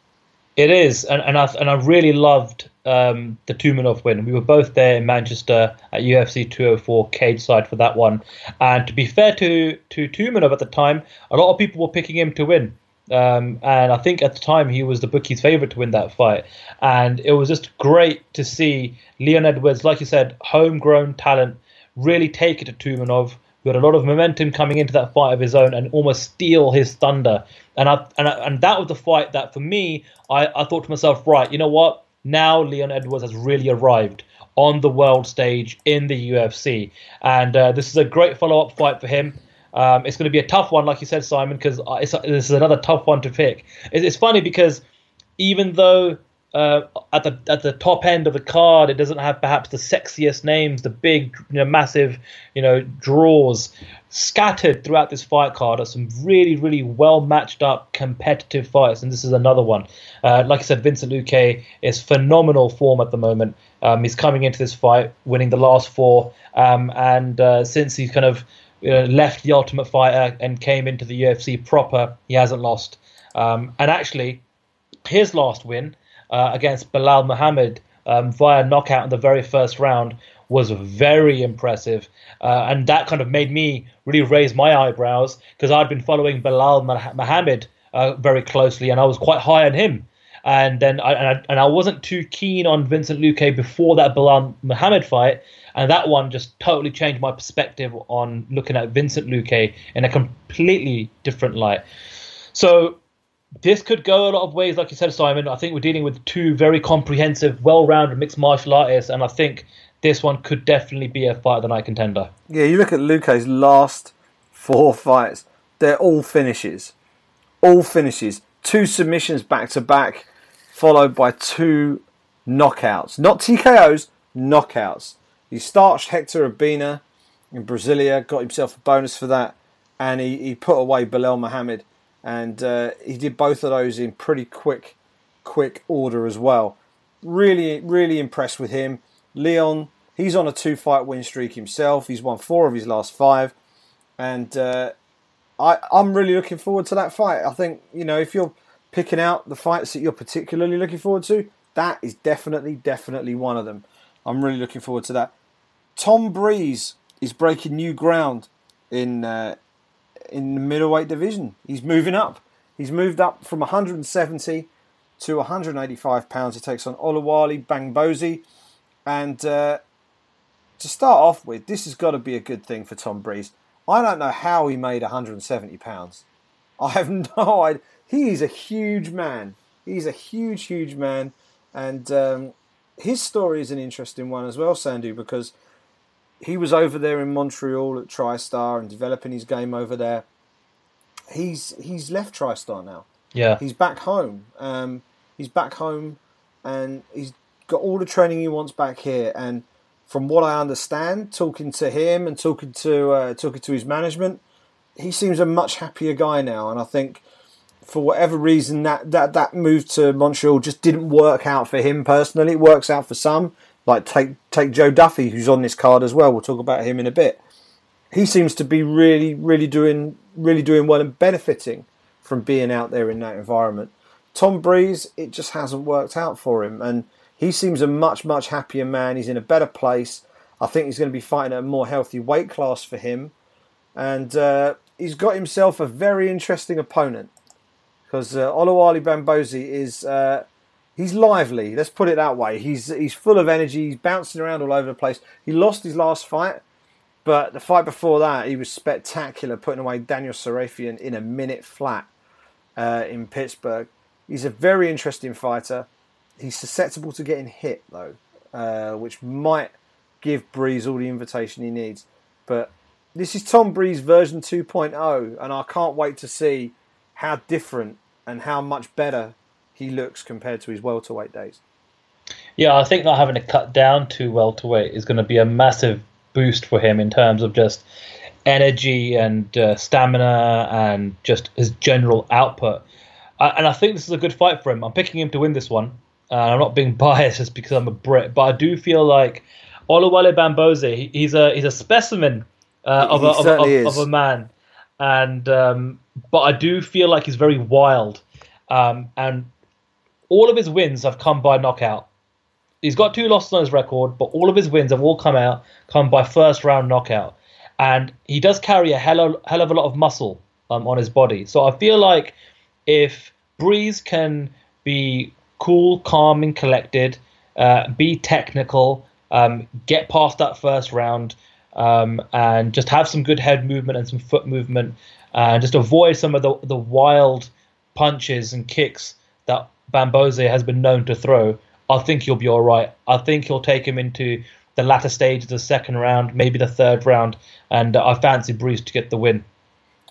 It is, and and I and I really loved um, the Tumenov win. We were both there in Manchester at UFC 204 cage side for that one, and to be fair to to Tumenov at the time, a lot of people were picking him to win. Um, and I think at the time he was the bookie's favorite to win that fight. And it was just great to see Leon Edwards, like you said, homegrown talent, really take it to Tumenov, who had a lot of momentum coming into that fight of his own and almost steal his thunder. And I, and I, and that was the fight that for me, I, I thought to myself, right, you know what? Now Leon Edwards has really arrived on the world stage in the UFC, and uh, this is a great follow-up fight for him. Um, it's going to be a tough one, like you said, Simon, because this is another tough one to pick. It's, funny because even though uh, at the at the top end of the card, it doesn't have perhaps the sexiest names, the big, you know, massive, you know, draws. Scattered throughout this fight card are some really, really well matched up competitive fights, and this is another one. Uh, like I said, Vincent Luque is phenomenal form at the moment. Um, he's coming into this fight winning the last four, um, and uh, since he's kind of uh, left the Ultimate Fighter and came into the UFC proper, he hasn't lost. Um, and actually, his last win uh, against Belal Muhammad um, via knockout in the very first round was very impressive. Uh, and that kind of made me really raise my eyebrows because I'd been following Belal Muhammad uh, very closely and I was quite high on him. And then I, and I, and I wasn't too keen on Vincent Luque before that Belal Muhammad fight, and that one just totally changed my perspective on looking at Vincent Luque in a completely different light. So this could go a lot of ways, like you said, Simon. I think we're dealing with two very comprehensive, well-rounded mixed martial artists, and I think this one could definitely be a fight of the night contender. Yeah, you look at Luque's last four fights; they're all finishes, all finishes. Two submissions back to back, followed by two knockouts, not TKOs, knockouts. He starched Hector Urbina in Brasilia, got himself a bonus for that, and he, he put away Belal Muhammad and uh, he did both of those in pretty quick, quick order as well. Really, really impressed with him. Leon, he's on a two-fight win streak himself. He's won four of his last five, and uh, I, I'm really looking forward to that fight. I think you know if you're picking out the fights that you're particularly looking forward to, that is definitely, definitely one of them. I'm really looking forward to that. Tom Breeze is breaking new ground in uh, in the middleweight division. He's moving up. He's moved up from 170 to 185 pounds. He takes on Oluwale Bamgbose. And uh, to start off with, this has got to be a good thing for Tom Breeze. I don't know how he made 170 pounds. I have <laughs> no idea. He is a huge man. He's a huge, huge man. And um, his story is an interesting one as well, Sandhu, because he was over there in Montreal at TriStar and developing his game over there. He's he's left TriStar now. Yeah, he's back home. Um, he's back home, and he's got all the training he wants back here. And from what I understand, talking to him and talking to uh, talking to his management, he seems a much happier guy now. And I think for whatever reason that that that move to Montreal just didn't work out for him personally. It works out for some, like take take Joe Duffy, who's on this card as well. We'll talk about him in a bit. He seems to be really, really doing really doing well and benefiting from being out there in that environment. Tom Breeze, it just hasn't worked out for him, and he seems a much, much happier man. He's in a better place. I think he's going to be fighting a more healthy weight class for him, and uh, he's got himself a very interesting opponent because uh, Oluwale Bamgbose is uh, he's lively. Let's put it that way. He's he's full of energy. He's bouncing around all over the place. He lost his last fight, but the fight before that, he was spectacular, putting away Daniel Sarafian in a minute flat uh, in Pittsburgh. He's a very interesting fighter. He's susceptible to getting hit though, uh, which might give Breeze all the invitation he needs. But this is Tom Breeze version 2.0, and I can't wait to see how different and how much better he looks compared to his welterweight days. Yeah, I think not having to cut down to welterweight is going to be a massive boost for him in terms of just energy and uh, stamina and just his general output. Uh, and I think this is a good fight for him. I'm picking him to win this one. Uh, I'm not being <laughs> biased just because I'm a Brit, but I do feel like Oluwale Bamgbose, he, he's a he's a specimen uh, of, a, of, of, of, a man, and um, but I do feel like he's very wild. Um, and all of his wins have come by knockout. He's got two losses on his record, but all of his wins have all come out come by first round knockout. And he does carry a hell of, hell of a lot of muscle um, on his body. So I feel like if Breeze can be cool, calm, and collected, uh, be technical, um, get past that first round, um, and just have some good head movement and some foot movement, and just avoid some of the the wild punches and kicks that Bamgbose has been known to throw, I think he'll be all right. I think he'll take him into the latter stage of the second round, maybe the third round, and uh, I fancy Breeze to get the win,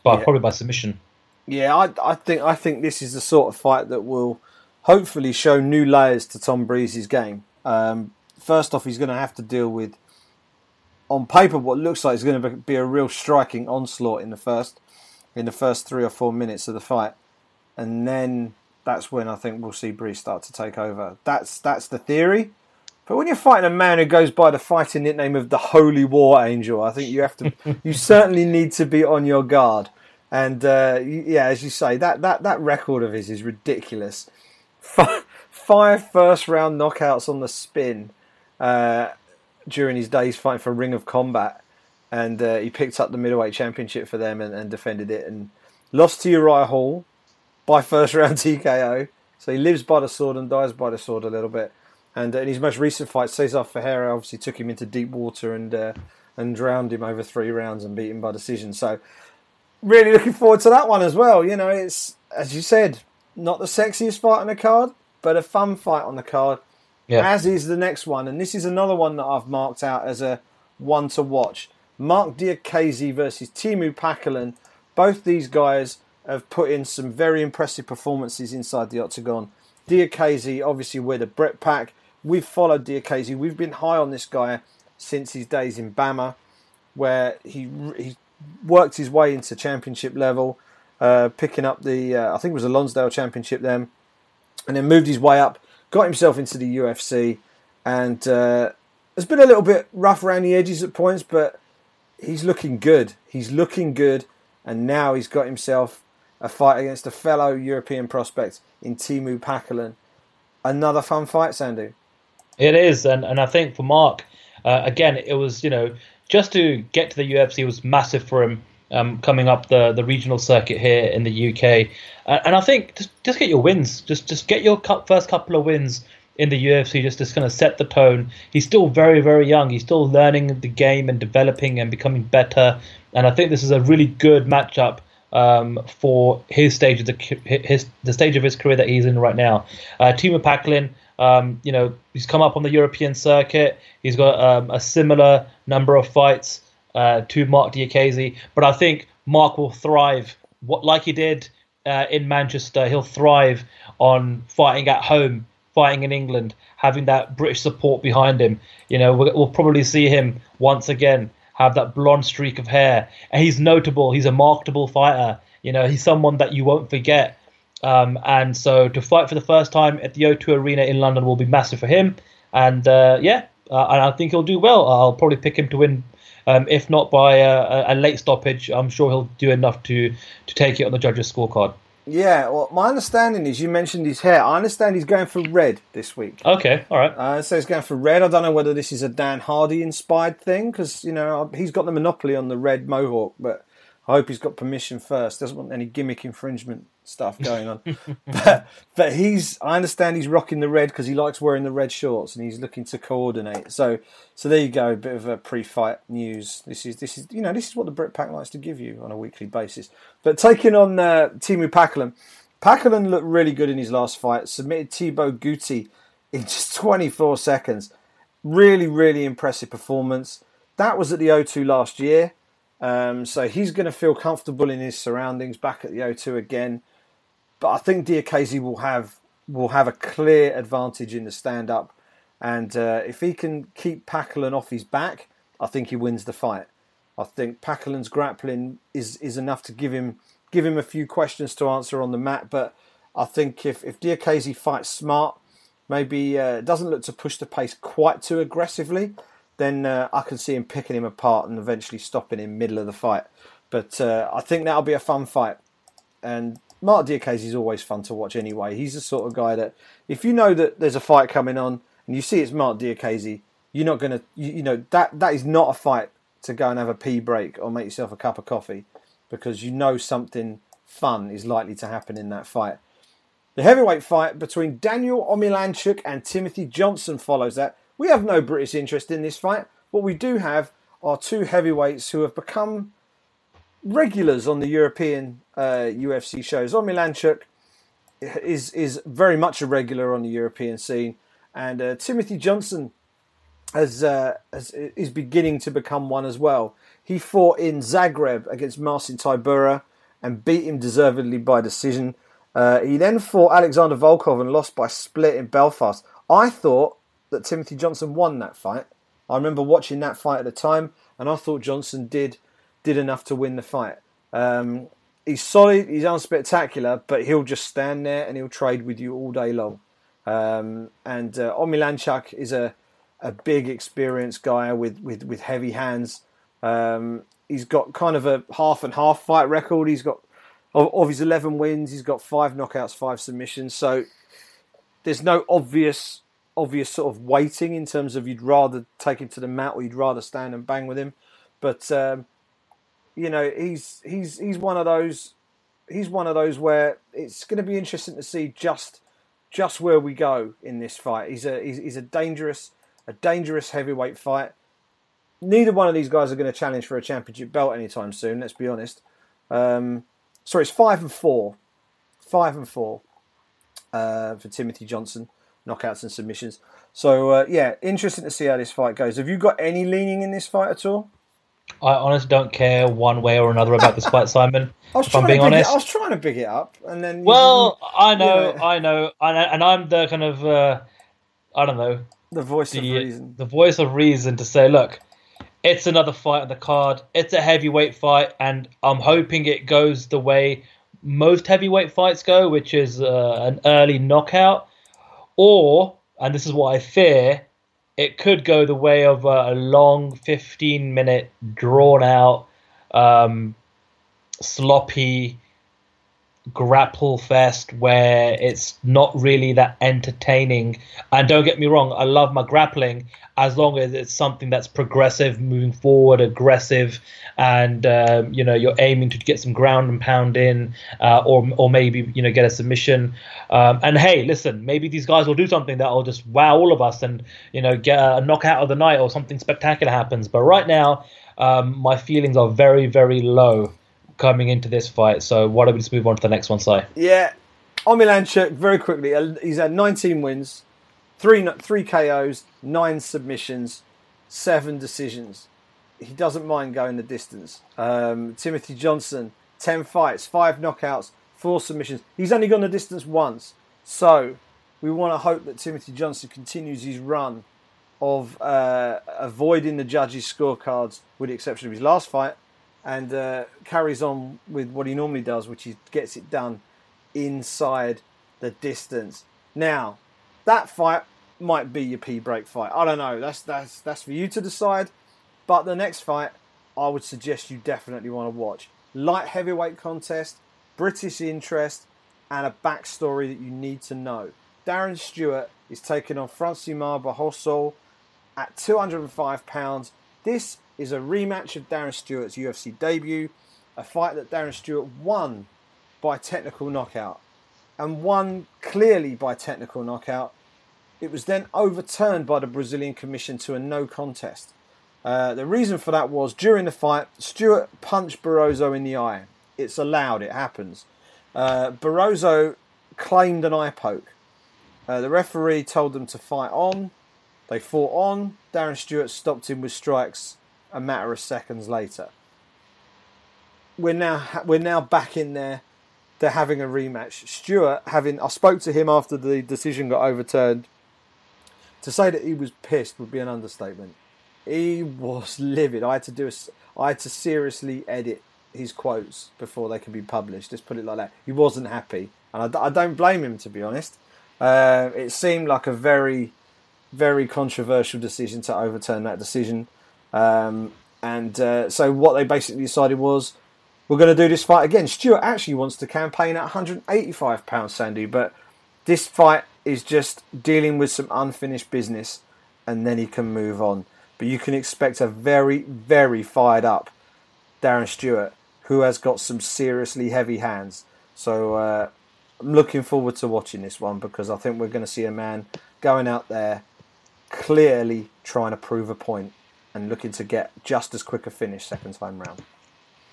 but yeah. probably by submission. Yeah, I, I think I think this is the sort of fight that will hopefully show new layers to Tom Breeze's game. Um, first off, he's going to have to deal with, on paper, what looks like is going to be a real striking onslaught in the first, in the first three or four minutes of the fight, and then that's when I think we'll see Breeze start to take over. That's that's the theory. But when you're fighting a man who goes by the fighting nickname of the Holy War Angel, I think you have to, <laughs> you certainly need to be on your guard. And uh, yeah, as you say, that, that, that record of his is ridiculous. Five, five first round knockouts on the spin uh, during his days fighting for Ring of Combat, and uh, he picked up the middleweight championship for them and, and, defended it and lost to Uriah Hall by first round <laughs> TKO. So he lives by the sword and dies by the sword a little bit. And uh, in his most recent fight, Cesar Ferreira obviously took him into deep water and uh, and drowned him over three rounds and beat him by decision. So really looking forward to that one as well. You know, it's as you said, not the sexiest fight on the card, but a fun fight on the card. Yeah. As is the next one, and this is another one that I've marked out as a one to watch. Mark Diakiese versus Teemu Packalén. Both these guys have put in some very impressive performances inside the octagon. Diakiese, obviously, with a Brit Pack. We've followed Diakiese. We've been high on this guy since his days in BAMMA, where he he worked his way into championship level, uh, picking up the uh, I think it was the Lonsdale Championship then, and then moved his way up, got himself into the UFC, and uh, has been a little bit rough around the edges at points, but he's looking good. He's looking good, and now he's got himself a fight against a fellow European prospect in Teemu Packalén. Another fun fight, Sandy. It is, and and I think for Mark, uh, again, it was you know just to get to the UFC was massive for him. Um, coming up the, the regional circuit here in the UK, uh, and I think just just get your wins, just just get your first couple of wins in the UFC, just to kind of set the tone. He's still very very young. He's still learning the game and developing and becoming better. And I think this is a really good matchup um, for his stage of the his the stage of his career that he's in right now. Uh, Teemu Packalén, um, you know, he's come up on the European circuit. He's got um, a similar number of fights uh, to Mark Diakiese, but I think Mark will thrive. What like he did uh, in Manchester, he'll thrive on fighting at home, fighting in England, having that British support behind him. You know, we'll, we'll probably see him once again have that blonde streak of hair, and he's notable. He's a marketable fighter. You know, he's someone that you won't forget. Um, and so to fight for the first time at the O2 Arena in London will be massive for him. And uh, yeah, uh, and I think he'll do well. I'll probably pick him to win, um, if not by a, a, late stoppage. I'm sure he'll do enough to to take it on the judges' scorecard. Yeah, well, my understanding is you mentioned his hair. I understand he's going for red this week. Okay, all right. Uh, so he's going for red. I don't know whether this is a Dan Hardy inspired thing because you know he's got the monopoly on the red mohawk, but I hope he's got permission first. Doesn't want any gimmick infringement stuff going on. <laughs> but, but he's, I understand he's rocking the red because he likes wearing the red shorts and he's looking to coordinate. So, so there you go, a bit of a pre-fight news. This is, this is, you know, this is what the Brit Pack likes to give you on a weekly basis. But taking on uh, Teemu Packalén, Packalén looked really good in his last fight. Submitted Thibault Gouti in just <laughs> 24 seconds. Really, really impressive performance. That was at the O2 last year. Um, so he's going to feel comfortable in his surroundings back at the O2 again. But I think Diakiese will have will have a clear advantage in the stand up, and uh, if he can keep Packalén off his back, I think he wins the fight. I think Packalén's grappling is is enough to give him give him a few questions to answer on the mat. But I think if if Diakiese fights smart, maybe uh, doesn't look to push the pace quite too aggressively, then uh, I can see him picking him apart and eventually stopping him middle of the fight. But uh, I think that'll be a fun fight, and Mark Diakiese is always fun to watch anyway. He's the sort of guy that if you know that there's a fight coming on and you see it's Mark Diakiese, you're not gonna, you, you know, that that is not a fight to go and have a pee break or make yourself a cup of coffee because you know something fun is likely to happen in that fight. The heavyweight fight between Daniel Omielanczuk and Timothy Johnson follows that. We have no British interest in this fight. What we do have are two heavyweights who have become regulars on the European uh, UFC shows. Omielanczuk is is very much a regular on the European scene, and uh, Timothy Johnson has, uh, has, is beginning to become one as well. He fought in Zagreb against Marcin Tybura and beat him deservedly by decision. Uh, he then fought Alexander Volkov and lost by split in Belfast. I thought that Timothy Johnson won that fight. I remember watching that fight at the time, and I thought Johnson did did enough to win the fight. Um, he's solid, he's unspectacular, but he'll just stand there and he'll trade with you all day long. Um, and uh, Omielanczuk is a a big, experienced guy with with with heavy hands. Um, he's got kind of a half and half fight record. He's got of, of his eleven wins, he's got five knockouts, five submissions. So there's no obvious obvious sort of waiting in terms of you'd rather take him to the mat or you'd rather stand and bang with him. But um, you know, he's he's he's one of those he's one of those where it's going to be interesting to see just just where we go in this fight. He's a he's, he's a dangerous a dangerous heavyweight fight. Neither one of these guys are going to challenge for a championship belt anytime soon. Let's be honest. Um, sorry, it's five and four, five and four uh, for Timothy Johnson, knockouts and submissions. So uh, yeah, interesting to see how this fight goes. Have you got any leaning in this fight at all? I honestly don't care one way or another about this fight, <laughs> Simon. I was, trying to big it, I was trying to big it up, and then well, I know, you know, I know, and I'm the kind of uh, I don't know the voice the, of reason, the voice of reason to say, look, it's another fight on the card. It's a heavyweight fight, and I'm hoping it goes the way most heavyweight fights go, which is uh, an early knockout, or and this is what I fear, it could go the way of a, long 15 minute drawn out um, sloppy grapple fest where it's not really that entertaining. And don't get me wrong i love my grappling as long as it's something that's progressive moving forward aggressive and um, you know you're aiming to get some ground and pound in uh, or or maybe you know get a submission. Um, and hey listen maybe these guys will do something that will just wow all of us and you know get a knockout of the night or something spectacular happens. But right now um, my feelings are very very low coming into this fight. So why don't we just move on to the next one, Si? Yeah, Omielanczuk, very quickly, uh, he's had 19 wins, three three KOs, nine submissions, seven decisions. He doesn't mind going the distance. Um, Timothy Johnson, 10 fights, five knockouts, four submissions. He's only gone the distance once. So we want to hope that Timothy Johnson continues his run of uh, avoiding the judges' scorecards, with the exception of his last fight, and uh, carries on with what he normally does, which is gets it done inside the distance. Now, that fight might be your P break fight. I don't know. That's that's that's for you to decide. But the next fight, I would suggest you definitely want to watch. Light heavyweight contest, British interest, and a backstory that you need to know. Darren Stewart is taking on Francimar Barroso at 205 pounds. This is a rematch of Darren Stewart's UFC debut, a fight that Darren Stewart won by technical knockout and won clearly by technical knockout. It was then overturned by the Brazilian Commission to a no contest. Uh, the reason for that was during the fight, Stewart punched Barroso in the eye. It's allowed, it happens. Uh, Barroso claimed an eye poke. Uh, the referee told them to fight on. They fought on. Darren Stewart stopped him with strikes a matter of seconds later. We're now we're now back in there. They're having a rematch. Stewart having I spoke to him after the decision got overturned. To say that he was pissed would be an understatement. He was livid. I had to do a, I had to seriously edit his quotes before they could be published. Let's put it like that. He wasn't happy, and I, I don't blame him to be honest. Uh, it seemed like a very, very controversial decision to overturn that decision. Um, and uh, so what they basically decided was we're going to do this fight again. Stewart actually wants to campaign at 185 pounds, Sandy, but this fight is just dealing with some unfinished business, and then he can move on. But you can expect a very, very fired up Darren Stewart, who has got some seriously heavy hands. So uh, I'm looking forward to watching this one because I think we're going to see a man going out there clearly trying to prove a point and looking to get just as quick a finish second time round.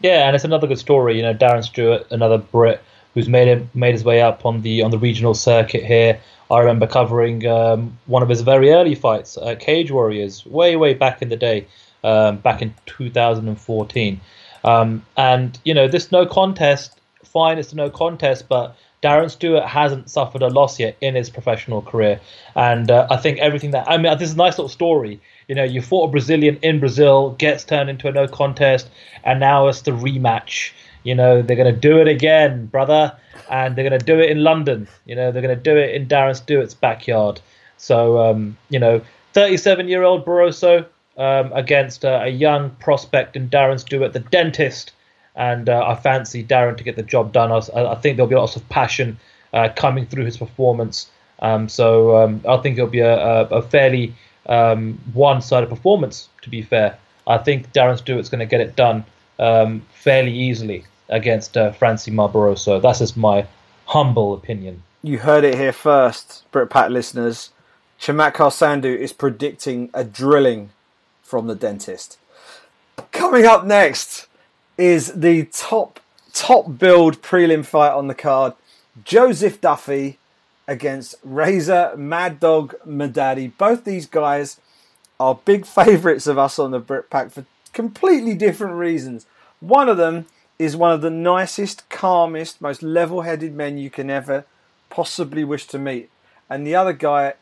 Yeah, and it's another good story. You know, Darren Stewart, another Brit who's made him, made his way up on the on the regional circuit here. I remember covering um, one of his very early fights, Cage Warriors, way way back in the day, um, back in 2014. Um, and you know, this no contest, fine, it's a no contest, but Darren Stewart hasn't suffered a loss yet in his professional career, and uh, I think everything that I mean, this is a nice little story. You know, you fought a Brazilian in Brazil, gets turned into a no contest, and now it's the rematch. You know, they're going to do it again, brother, and they're going to do it in London. You know, they're going to do it in Darren Stewart's backyard. So, um, you know, 37 year old Barroso um, against uh, a young prospect in Darren Stewart, the dentist and uh, I fancy Darren to get the job done. I, I, think there'll be lots of passion uh, coming through his performance, Um, so um, I think it'll be a, a, a fairly um, one-sided performance. To be fair, I think Darren Stewart's going to get it done um, fairly easily against uh, Francie Barbarossa. That's just my humble opinion. You heard it here first, Brit Pack listeners. Chamatkar Sandhu is predicting a drilling from the dentist. Coming up next is the top top build prelim fight on the card. Joseph Duffy against Reza Mad Dog Madadi. Both these guys are big favourites of us on the Brit Pack for completely different reasons. One of them is one of the nicest, calmest, most level headed men you can ever possibly wish to meet. And the other guy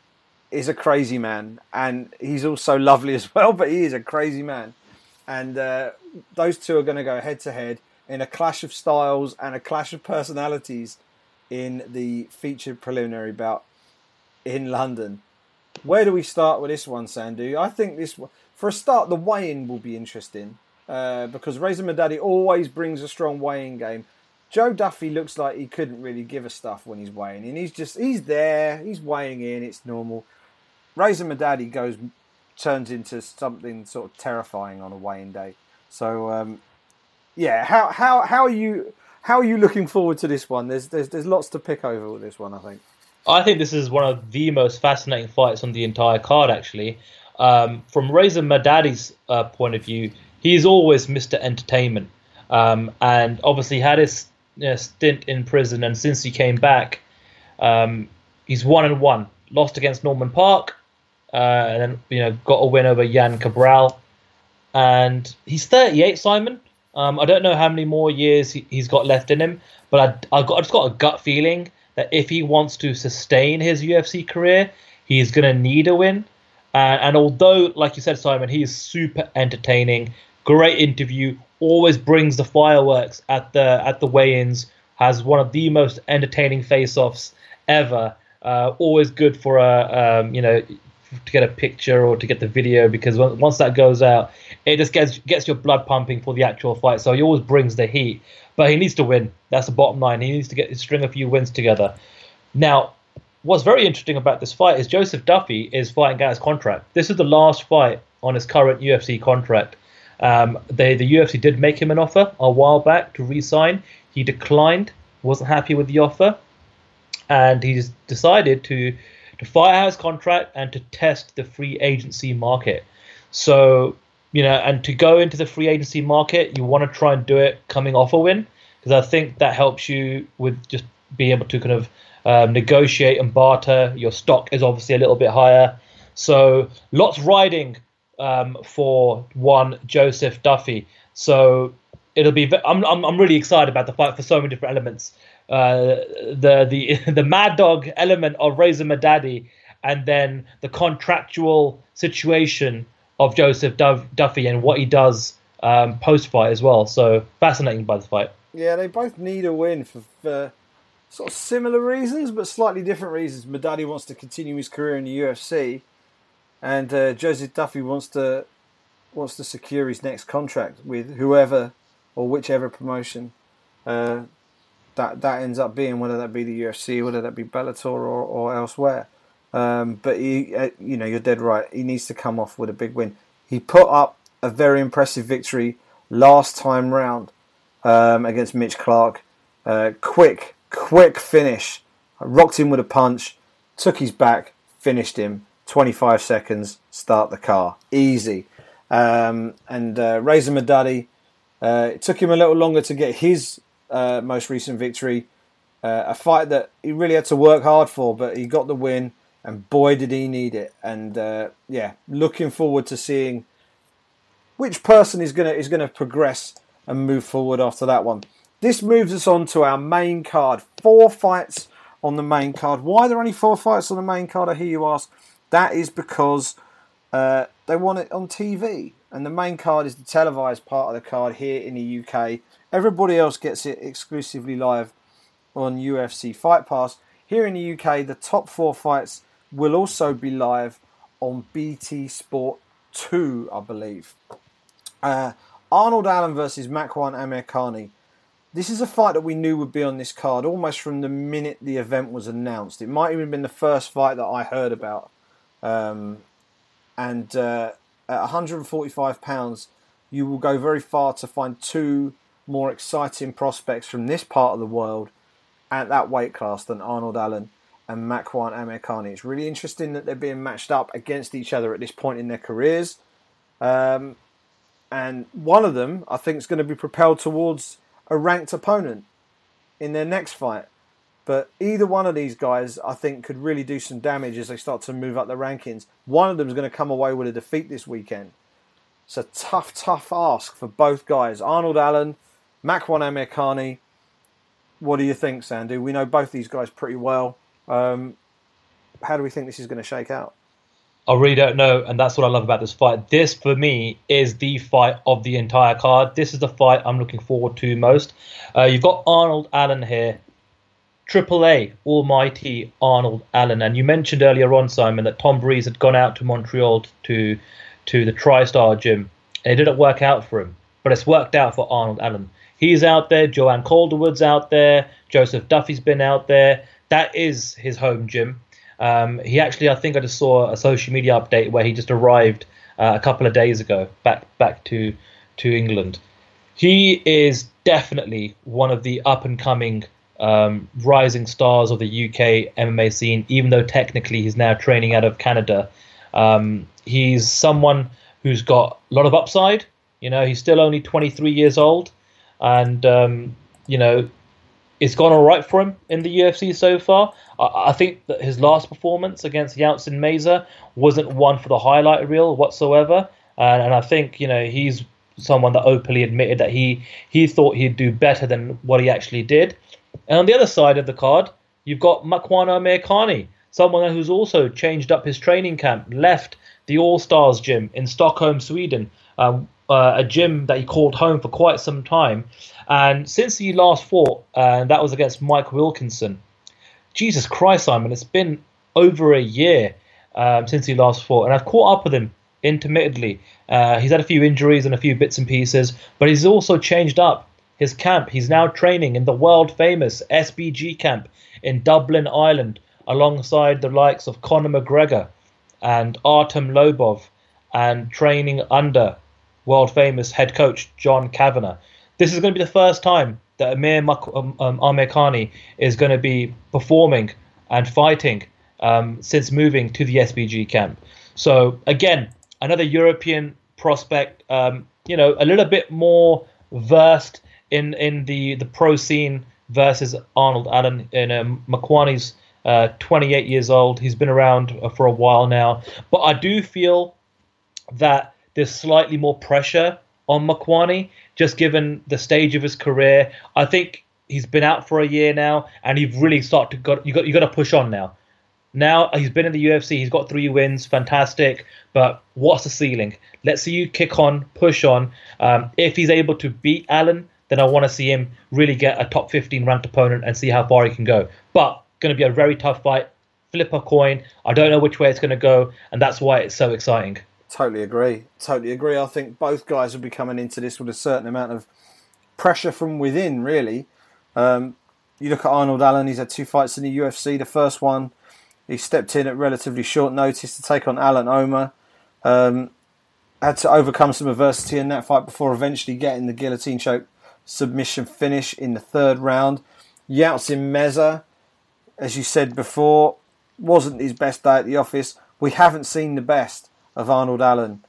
is a crazy man. And he's also lovely as <laughs> well, but he is a crazy man. And uh, those two are going to go head to head in a clash of styles and a clash of personalities in the featured preliminary bout in London. Where do we start with this one, Sandhu? I think this, for a start, the weigh-in will be interesting uh, because Reza Madadi always brings a strong weigh-in game. Joe Duffy looks like he couldn't really give a stuff when he's weighing in. He's just he's there, he's weighing in, it's normal. Reza Madadi goes turns into something sort of terrifying on a weighing day. So um, yeah, how how how are you how are you looking forward to this one? There's there's there's lots to pick over with this one, I think. I think this is one of the most fascinating fights on the entire card, actually. Um, from Reza Madadi's uh, point of view, he's always Mr. Entertainment, um, and obviously had his you know, stint in prison, and since he came back, um, he's one and one. Lost against Norman Parke, uh, and then you know got a win over Yan Cabral, and he's 38. Simon, um, I don't know how many more years he, has got left in him, but I, I, got, I just got a gut feeling that if he wants to sustain his UFC career, he's going to need a win. Uh, and although, like you said, Simon, he is super entertaining, great interview, always brings the fireworks at the at the weigh-ins, has one of the most entertaining face-offs ever. Uh, always good for a um, you know to get a picture or to get the video because once that goes out, it just gets gets your blood pumping for the actual fight. So he always brings the heat, but he needs to win. That's the bottom line. He needs to get string a few wins together. Now, what's very interesting about this fight is Joseph Duffy is fighting out his contract. This is the last fight on his current UFC contract. Um, they, the UFC did make him an offer a while back to re-sign. He declined, wasn't happy with the offer, and he's decided to to fire his contract and to test the free agency market. So, you know, and to go into the free agency market, you want to try and do it coming off a win because I think that helps you with just being able to kind of um, negotiate and barter. Your stock is obviously a little bit higher. So, lots riding um, for one Joseph Duffy. So, it'll be. I'm, I'm, I'm really excited about the fight for so many different elements. The the <laughs> the mad dog element of Reza Madadi, and then the contractual situation of Joseph Duffy and what he does um, post fight as well. So fascinating by the fight. Yeah, they both need a win for, for, sort of similar reasons, but slightly different reasons. Madadi wants to continue his career in the UFC, and uh, Joseph Duffy wants to wants to secure his next contract with whoever or whichever promotion uh, that that ends up being, whether that be the UFC, whether that be Bellator or, or elsewhere. Um, but he, uh, you know, you're dead right. He needs to come off with a big win. He put up a very impressive victory last time round um, against Mitch Clarke. Uh, quick, quick finish. rocked him with a punch, took his back, finished him. 25 seconds, start the car. Easy. Um, and uh, Reza Madadi, uh, it took him a little longer to get his uh, most recent victory. Uh, a fight that he really had to work hard for, but he got the win, and boy did he need it. And uh, yeah, looking forward to seeing which person is gonna is gonna progress and move forward after that one. This moves us on to our main card. Four fights on the main card. Why are there only four fights on the main card? I hear you ask. That is because uh, they want it on TV, and the main card is the televised part of the card here in the UK. Everybody else gets it exclusively live on UFC Fight Pass. Here in the UK, the top four fights will also be live on BT Sport 2, I believe. Uh, Arnold Allen versus Makwan Amirkhani. this is a fight that we knew would be on this card almost from the minute the event was announced. It might even have been the first fight that I heard about. Um, and uh, at 145 pounds, you will go very far to find two more exciting prospects from this part of the world at that weight class than Arnold Allen and Makwan Amirkhani. It's really interesting that they're being matched up against each other at this point in their careers. Um, and one of them, I think, is going to be propelled towards a ranked opponent in their next fight. But either one of these guys, I think, could really do some damage as they start to move up the rankings. One of them is going to come away with a defeat this weekend. It's a tough, tough ask for both guys. Arnold Allen, Makwan Amirkhani. What do you think, Sandhu? We know both these guys pretty well. Um, how do we think this is going to shake out? I really don't know, and that's what I love about this fight. This, for me, is the fight of the entire card. This is the fight I'm looking forward to most. Uh, you've got Arnold Allen here, Triple A, almighty Arnold Allen, and you mentioned earlier on, Simon, that Tom Breeze had gone out to Montreal to to the TriStar gym, and it didn't work out for him, but it's worked out for Arnold Allen. He's out there, Joanne Calderwood's out there, Joseph Duffy's been out there. That is his home gym um, he actually, I think I just saw a social media update where he just arrived uh, a couple of days ago back back to to England. He is definitely one of the up and coming um, rising stars of the UK MMA scene, even though technically he's now training out of Canada. Um, he's someone who's got a lot of upside. You know, he's still only 23 years old, and um, you know, it's gone all right for him in the UFC so far. I, I think that his last performance against Yaotzin Meza wasn't one for the highlight reel whatsoever, and, and I think you know he's someone that openly admitted that he he thought he'd do better than what he actually did. And on the other side of the card, you've got Makwan Amirkhani, someone who's also changed up his training camp, left the All Stars gym in Stockholm, Sweden, um, uh, a gym that he called home for quite some time. And since he last fought, and uh, that was against Mike Wilkinson, Jesus Christ, Simon, it's been over a year um, since he last fought, and I've caught up with him intermittently. Uh, he's had a few injuries and a few bits and pieces, but he's also changed up his camp. He's now training in the world famous SBG camp in Dublin, Ireland, alongside the likes of Conor McGregor and Artem Lobov, and training under world famous head coach John Kavanagh. This is going to be the first time that Amir um, um, Amirkhani is going to be performing and fighting um, since moving to the SBG camp. So again, another European prospect. Um, you know, a little bit more versed in in the the pro scene versus Arnold Allen. In um, Makwani's uh, 28 years old. He's been around for a while now, but I do feel that there's slightly more pressure on Makwani, just given the stage of his career. I think he's been out for a year now, and you've really started to got you got you got to push on now. Now he's been in the UFC, he's got three wins, fantastic. But what's the ceiling? Let's see you kick on, push on. Um, if he's able to beat Allen, then I want to see him really get a top 15 ranked opponent and see how far he can go. But going to be a very tough fight. Flip a coin. I don't know which way it's going to go, and that's why it's so exciting. Totally agree. Totally agree. I think both guys will be coming into this with a certain amount of pressure from within, really. Um, you look at Arnold Allen, he's had two fights in the UFC. The first one, he stepped in at relatively short notice to take on Alan Omer. Um, had to overcome some adversity in that fight before eventually getting the guillotine choke submission finish in the third round. Yaotzin Meza, as you said before, wasn't his best day at the office. We haven't seen the best of Arnold Allen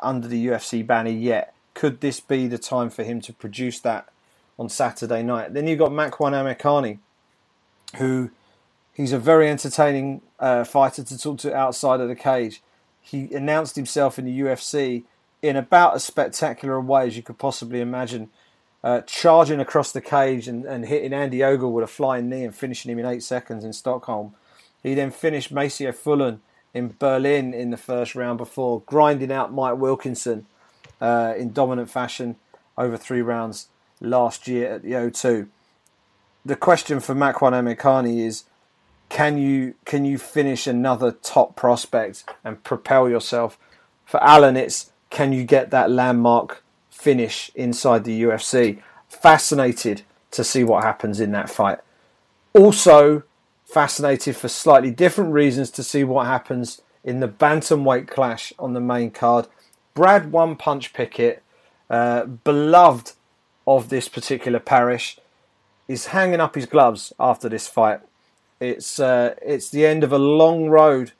under the UFC banner yet. Could this be the time for him to produce that on Saturday night? Then you've got Makwan Amirkhani, who he's a very entertaining uh, fighter to talk to outside of the cage. He announced himself in the UFC in about as spectacular a way as you could possibly imagine, uh, charging across the cage and, and hitting Andy Ogle with a flying knee and finishing him in eight seconds in Stockholm. He then finished Masio Fullen in Berlin in the first round before grinding out Mike Wilkinson uh, in dominant fashion over three rounds last year at the O2. The question for Makwan Amirkhani is can you can you finish another top prospect and propel yourself? For Allen, it's can you get that landmark finish inside the UFC? Fascinated to see what happens in that fight. Also, fascinated for slightly different reasons to see what happens in the bantamweight clash on the main card. Brad One Punch Pickett, uh, beloved of this particular parish, is hanging up his gloves after this fight. It's uh, it's the end of a long road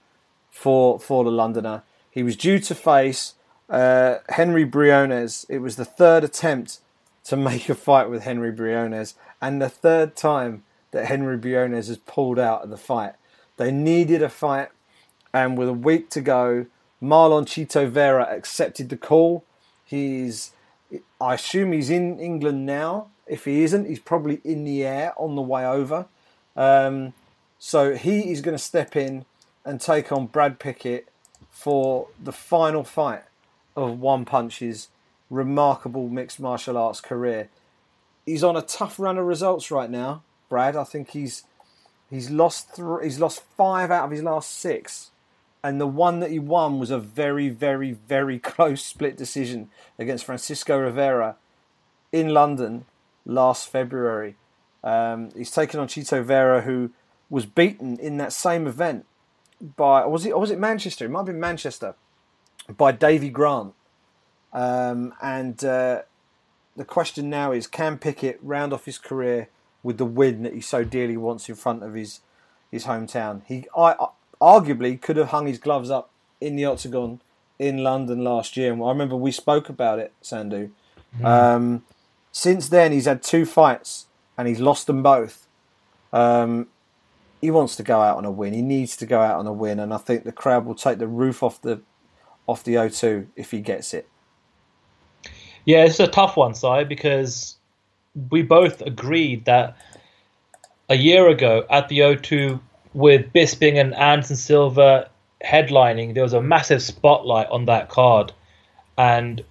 for for the Londoner. He was due to face uh, Henry Briones. It was the third attempt to make a fight with Henry Briones, and the third time that Henry Briones has pulled out of the fight. They needed a fight, and with a week to go, Marlon Chito Vera accepted the call. He's, I assume he's in England now. If he isn't, he's probably in the air on the way over. Um, so he is going to step in and take on Brad Pickett for the final fight of One Punch's remarkable mixed martial arts career. He's on a tough run of results right now, Brad. I think he's he's lost th- he's lost five out of his last six, and the one that he won was a very, very, very <laughs> close split decision against Francisco Rivera in London last February. Um, he's taken on Chito Vera, who was beaten in that same event by was it was it Manchester? It might have been Manchester by Davey Grant. Um, and uh, the question now is, can Pickett round off his career with the win that he so dearly wants in front of his his hometown? He I, arguably could have hung his gloves up in the octagon in London last year, and I remember we spoke about it, Sandhu. Mm. Um, since then, he's had two fights and he's lost them both. Um, he wants to go out on a win. He needs to go out on a win, and I think the crowd will take the roof off the off the O2 if he gets it. Yeah, it's a tough one, Si, because we both agreed that a year ago at the O2 with Bisping and Anderson Silva headlining, there was a massive spotlight on that card. And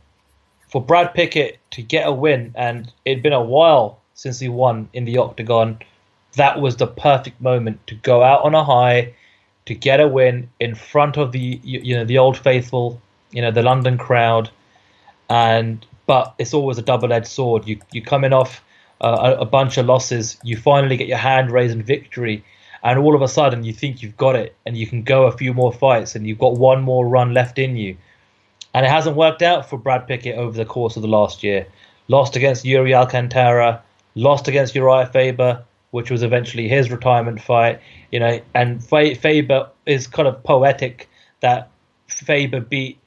for Brad Pickett to get a win, and it'd been a while since he won in the octagon that was the perfect moment to go out on a high, to get a win in front of the you know the old faithful, you know the London crowd, and but it's always a double-edged sword. You you coming off uh, a, a bunch of losses, you finally get your hand raised in victory, and all of a sudden you think you've got it, and you can go a few more fights, and you've got one more run left in you, and it hasn't worked out for Brad Pickett over the course of the last year. Lost against Yuri Alcantara, lost against Urijah Faber, which was eventually his retirement fight. You know, and Faber is kind of poetic that Faber beat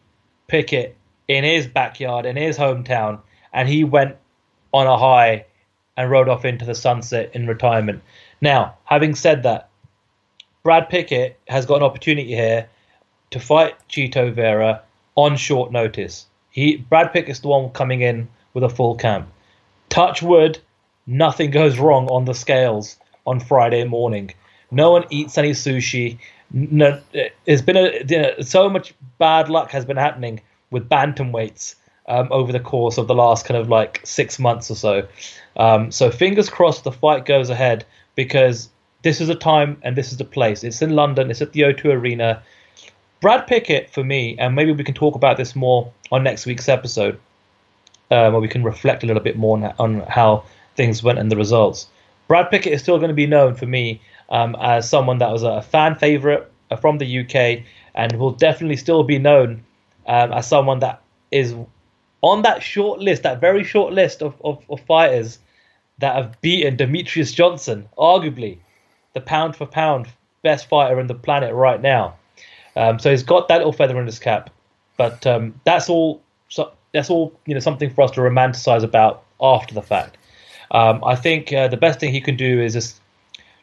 Pickett in his backyard, in his hometown, and he went on a high and rode off into the sunset in retirement. Now, having said that, Brad Pickett has got an opportunity here to fight Chito Vera on short notice. He Brad Pickett's the one coming in with a full camp. Touch wood, nothing goes wrong on the scales on Friday morning. No one eats any sushi. No, there's been a so much bad luck has been happening with bantamweights um, over the course of the last kind of like six months or so. Um, so fingers crossed the fight goes ahead because this is a time and this is the place. It's in London. It's at the O2 Arena. Brad Pickett for me, and maybe we can talk about this more on next week's episode, um, where we can reflect a little bit more on, on how things went and the results. Brad Pickett is still going to be known for me um, as someone that was a fan favorite from the UK and will definitely still be known um, as someone that is on that short list, that very short list of, of, of fighters that have beaten Demetrious Johnson, arguably the pound for pound best fighter in the planet right now. Um, so he's got that little feather in his cap, but um, that's all. So that's all you know. Something for us to romanticize about after the fact. Um, I think uh, the best thing he can do is just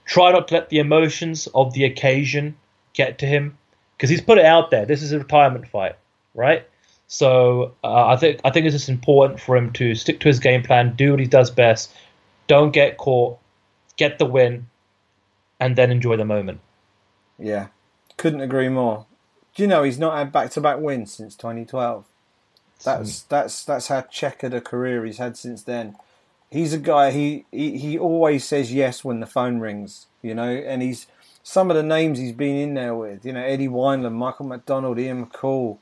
try not to let the emotions of the occasion get to him because he's put it out there. This is a retirement fight, right? So uh, I think I think it's just important for him to stick to his game plan, do what he does best, don't get caught, get the win, and then enjoy the moment. Yeah, couldn't agree more. Do you know he's not had back-to-back wins since 2012? That's that's that's how checkered a career he's had since then he's a guy he, he he always says yes when the phone rings, you know, and he's some of the names he's been in there with, you know, Eddie Wineland, Michael McDonald, Ian McCall,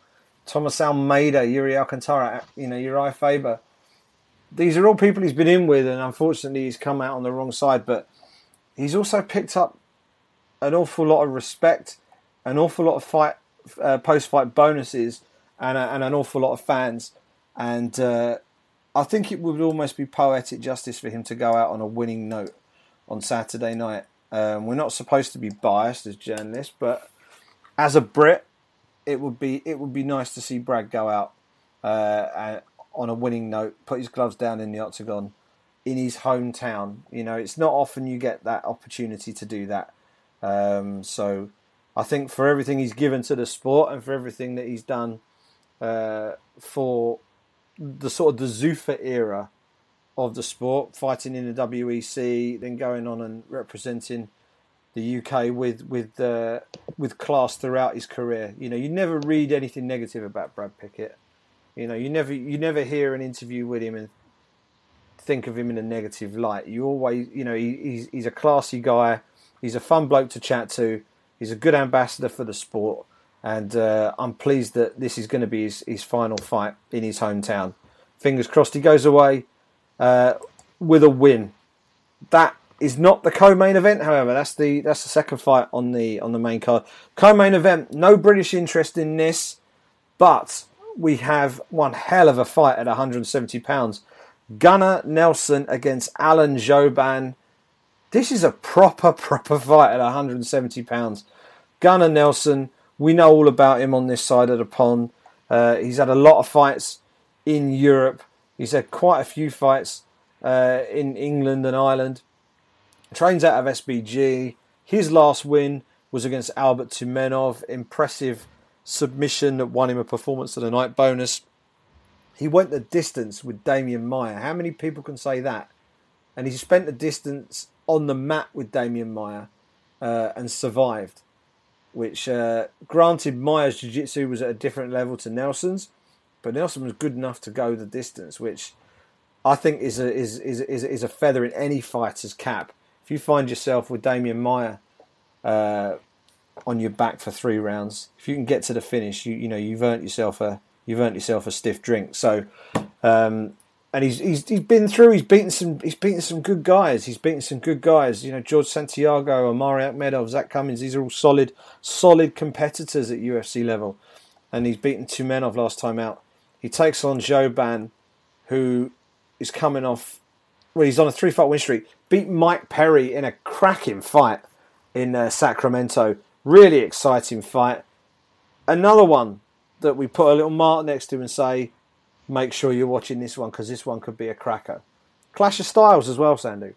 Thomas Almeida, Yuri Alcantara, you know, Urijah Faber. these are all people he's been in with, and unfortunately, he's come out on the wrong side. But he's also picked up an awful lot of respect, an awful lot of fight uh, post-fight bonuses, and, and, an awful lot of fans. And uh, I think it would almost be poetic justice for him to go out on a winning note on Saturday night. Um, we're not supposed to be biased as journalists, but as a Brit, it would be it would be nice to see Brad go out uh, on a winning note, put his gloves down in the octagon in his hometown. You know, it's not often you get that opportunity to do that. Um, so I think for everything he's given to the sport and for everything that he's done uh, for the sort of the Zuffa era of the sport, fighting in the WEC, then going on and representing the UK with with uh, with class throughout his career. You know, you never read anything negative about Brad Pickett. You know, you never you never hear an interview with him and think of him in a negative light. You always, you know, he, he's he's a classy guy. He's a fun bloke to chat to. He's a good ambassador for the sport, and uh, I'm pleased that this is going to be his, his final fight in his hometown. Fingers crossed he goes away uh, with a win. That is not the co-main event, however. That's the that's the second fight on the on the main card. Co-main event, no British interest in this, but we have one hell of a fight at 170 pounds. Gunnar Nelson against Alan Jouban. This is a proper, <laughs> proper fight at 170 pounds. Gunnar Nelson, we know all about him on this side of the pond. Uh, he's had a lot of fights in Europe. He's had quite a few fights uh, in England and Ireland. Trains out of SBG. His last win was against Albert Tumenov. Impressive submission that won him a performance of the night bonus. He went the distance with Demian Maia. How many people can say that? And he spent the distance on the mat with Demian Maia uh, and survived. Which, uh, granted, Maia's jiu jitsu was at a different level to Nelson's, but Nelson was good enough to go the distance, which I think is a is is is, is a feather in any fighter's cap. If you find yourself with Demian Maia uh, on your back for three rounds. If you can get to the finish, you you know you've earned yourself a you've earned yourself a stiff drink. So, um, and he's, he's he's been through. He's beaten some. He's beaten some good guys. He's beaten some good guys. You know, George Santiago, Omari Akhmedov, Zak Cummings. These are all solid, solid competitors at UFC level. And he's beaten Tumenov last time out. He takes on Jouban, who is coming off. Well, he's on a three-fight win streak. Beat Mike Perry in a cracking fight in uh, Sacramento. Really exciting fight. Another one that we put a little mark next to and say, make sure you're watching this one because this one could be a cracker. Clash of styles as well, Sandy.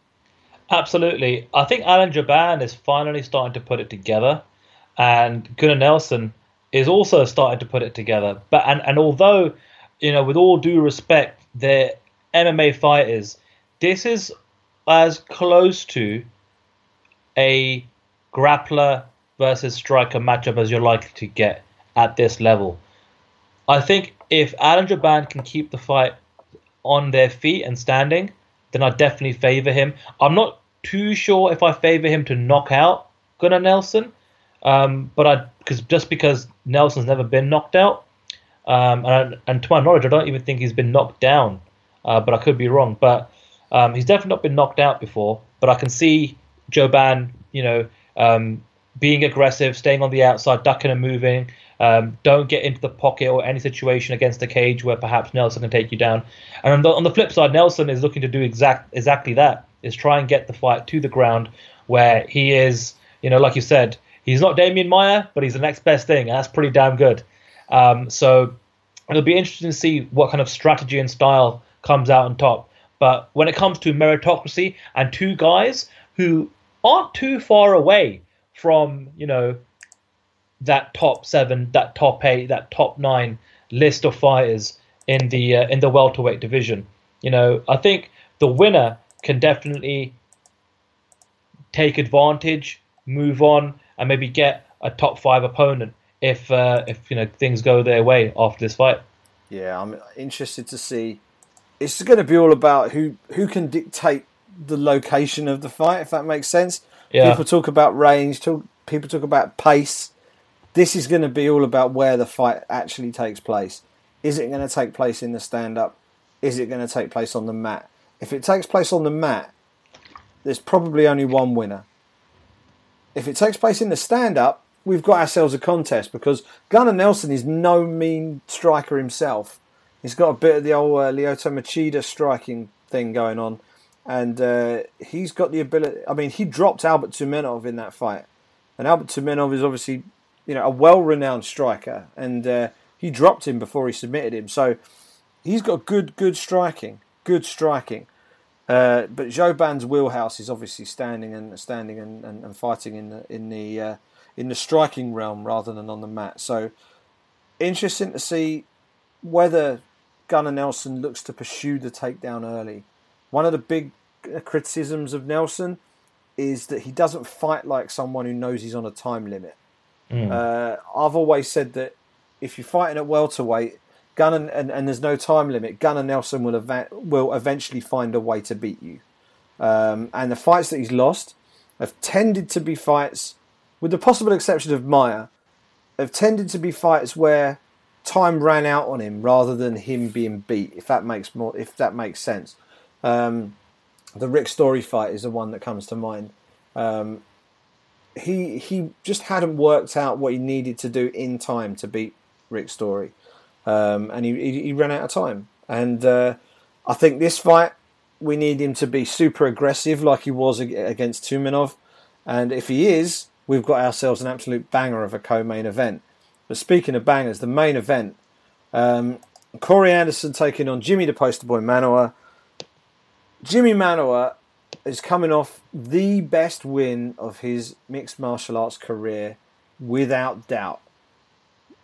Absolutely. I think Alan Jouban is finally starting to put it together, and Gunnar Nelson is also starting to put it together. But and, and although, you know, with all due respect, they're MMA fighters, this is as close to a grappler versus striker matchup as you're likely to get at this level. I think if Alan Jouban can keep the fight on their feet and standing, then I definitely favour him. I'm not too sure if I favour him to knock out Gunnar Nelson, um, but I because just because Nelson's never been knocked out, um, and, and to my knowledge, I don't even think he's been knocked down, uh, but I could be wrong. But um, he's definitely not been knocked out before. But I can see Jouban, you know, um, being aggressive, staying on the outside, ducking and moving. Um, don't get into the pocket or any situation against the cage where perhaps Nelson can take you down. And on the, on the flip side, Nelson is looking to do exact exactly that: is try and get the fight to the ground where he is, you know, like you said, he's not Demian Maia, but he's the next best thing, and that's pretty damn good. Um, so it'll be interesting to see what kind of strategy and style comes out on top. But when it comes to meritocracy and two guys who aren't too far away from you know that top seven, that top eight, that top nine list of fighters in the uh, in the welterweight division. You know, I think the winner can definitely take advantage, move on, and maybe get a top five opponent if uh, if you know things go their way after this fight. Yeah, I'm interested to see. It's going to be all about who who can dictate the location of the fight, if that makes sense. Yeah. People talk about range. Talk, people talk about pace. This is going to be all about where the fight actually takes place. Is it going to take place in the stand-up is it going to take place on the mat? If it takes place on the mat, there's probably only one winner. If it takes place in the stand up, we've got ourselves a contest because Gunnar Nelson is no mean striker himself. He's got a bit of the old uh, Lyoto Machida striking thing going on, and uh, he's got the ability. I mean, he dropped Albert Tumenov in that fight, and Albert Tumenov is obviously, you know, a well-renowned striker, and uh, he dropped him before he submitted him. So he's got good, good striking, good striking. Uh, but Jouban's wheelhouse is obviously standing and standing and, and, and fighting in the in the uh, in the striking realm rather than on the mat. So interesting to see whether Gunnar Nelson looks to pursue the takedown early. One of the big criticisms of Nelson is that he doesn't fight like someone who knows he's on a time limit. Mm. Uh, I've always said that if you're fighting at welterweight, Gunnar and, and there's no time limit, Gunnar Nelson will ev- will eventually find a way to beat you. Um, and the fights that he's lost have tended to be fights, with the possible exception of Maia, have tended to be fights where time ran out on him rather than him being beat. If that makes more, if that makes sense. Um, the Rick Story fight is the one that comes to mind. Um, he he just hadn't worked out what he needed to do in time to beat Rick Story, um, and he, he, he ran out of time. And uh, I think this fight we need him to be super aggressive like he was against Tumenov, and if he is, we've got ourselves an absolute banger of a co-main event. But speaking of bangers, the main event, um, Corey Anderson taking on Jimi the Poster Boy Manuwa. Jimi Manuwa is coming off the best win of his mixed martial arts career, without doubt.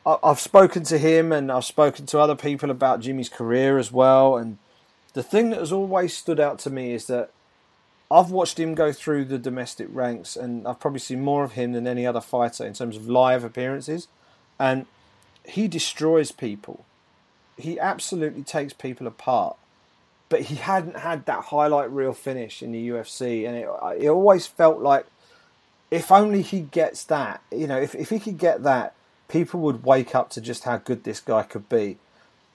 I've spoken to him and I've spoken to other people about Jimi's career as well. And the thing that has always stood out to me is that I've watched him go through the domestic ranks and I've probably seen more of him than any other fighter in terms of live appearances and he destroys people. He absolutely takes people apart. But he hadn't had that highlight reel finish in the UFC, and it, it always felt like if only he gets that, you know, if, if he could get that, people would wake up to just how good this guy could be.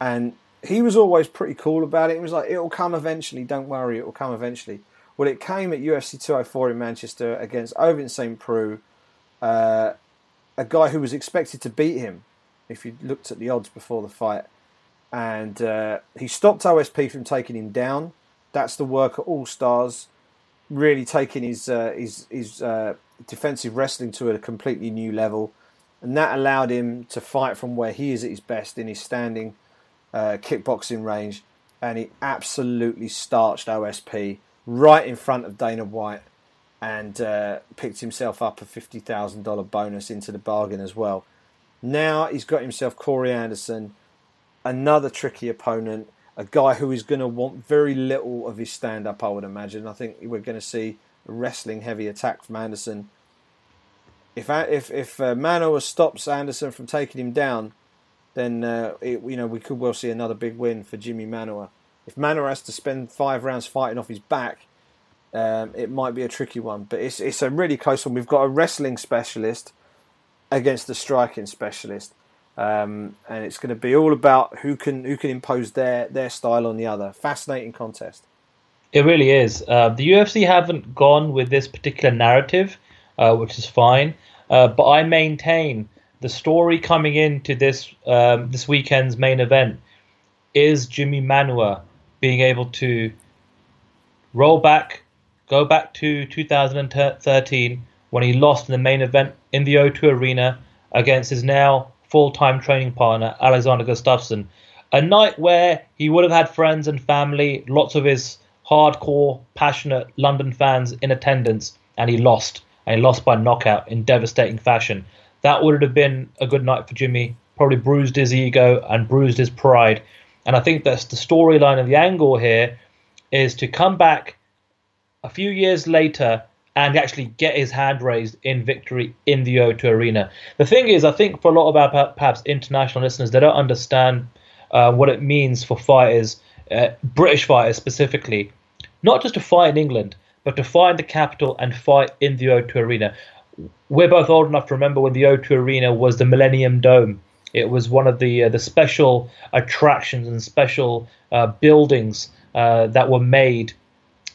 And he was always pretty cool about it. He was like, it'll come eventually, don't worry, it will come eventually. Well, it came at UFC 204 in Manchester against Ovince St. Preux. Uh, a guy who was expected to beat him if you looked at the odds before the fight. And uh, he stopped OSP from taking him down. That's the work at All Stars, really taking his uh, his, his uh, defensive wrestling to a completely new level, and that allowed him to fight from where he is at his best in his standing uh, kickboxing range. And he absolutely starched OSP right in front of Dana White and uh, picked himself up a $50,000 bonus into the bargain as well. Now he's got himself Corey Anderson, another tricky opponent, a guy who is going to want very little of his stand up, I would imagine. I think we're going to see a wrestling heavy attack from Anderson. If if if uh, Manuwa stops Anderson from taking him down, then uh, it, you know we could well see another big win for Jimi Manuwa. If Manuwa has to spend five rounds fighting off his back, um, it might be a tricky one, but it's it's a really close one. We've got a wrestling specialist against the striking specialist, um, and it's going to be all about who can who can impose their their style on the other. Fascinating contest. It really is. Uh, the UFC haven't gone with this particular narrative, uh, which is fine. Uh, but I maintain the story coming into this um, this weekend's main event is Jimi Manuwa being able to roll back Go back to 2013 when he lost in the main event in the O2 Arena against his now full time training partner, Alexander Gustafsson. A night where he would have had friends and family, lots of his hardcore, passionate London fans in attendance, and he lost. And he lost by knockout in devastating fashion. That would have been a good night for Jimi. Probably bruised his ego and bruised his pride. And I think that's the storyline and the angle here is to come back a few years later and actually get his hand raised in victory in the O2 Arena. The thing is, I think for a lot of our perhaps international listeners, they don't understand uh, what it means for fighters, uh, British fighters specifically, not just to fight in England, but to fight in the capital and fight in the O2 Arena. We're both old enough to remember when the O2 Arena was the Millennium Dome. It was one of the uh, the special attractions and special uh, buildings uh, that were made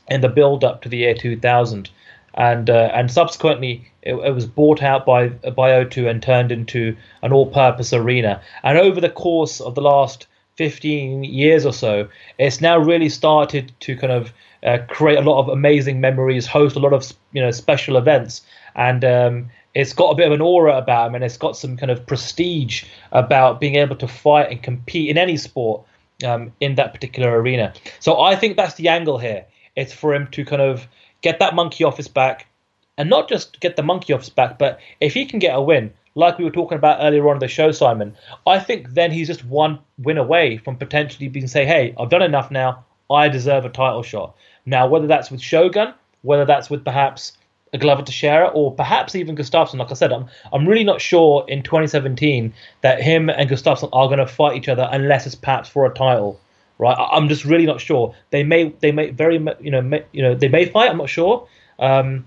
in the build up to the year 2000, and uh, and subsequently it, it, was bought out by by O2 and turned into an all-purpose arena. And over the course of the last 15 years or so, it's now really started to kind of uh, create a lot of amazing memories, host a lot of you know special events, and um, it's got a bit of an aura about him, and it's got some kind of prestige about being able to fight and compete in any sport um, in that particular arena. So I think that's the angle here. It's for him to kind of get that monkey off his back, and not just get the monkey off his back, but if he can get a win, like we were talking about earlier on in the show, Simon, I think then he's just one win away from potentially being say, hey, I've done enough now. I deserve a title shot. Now, whether that's with Shogun, whether that's with perhaps a Glover Teixeira, or perhaps even Gustafsson. Like I said, I'm I'm really not sure in 2017 that him and Gustafsson are going to fight each other unless it's perhaps for a title, right? I'm just really not sure. They may they may very you know may, you know they may fight. I'm not sure. Um,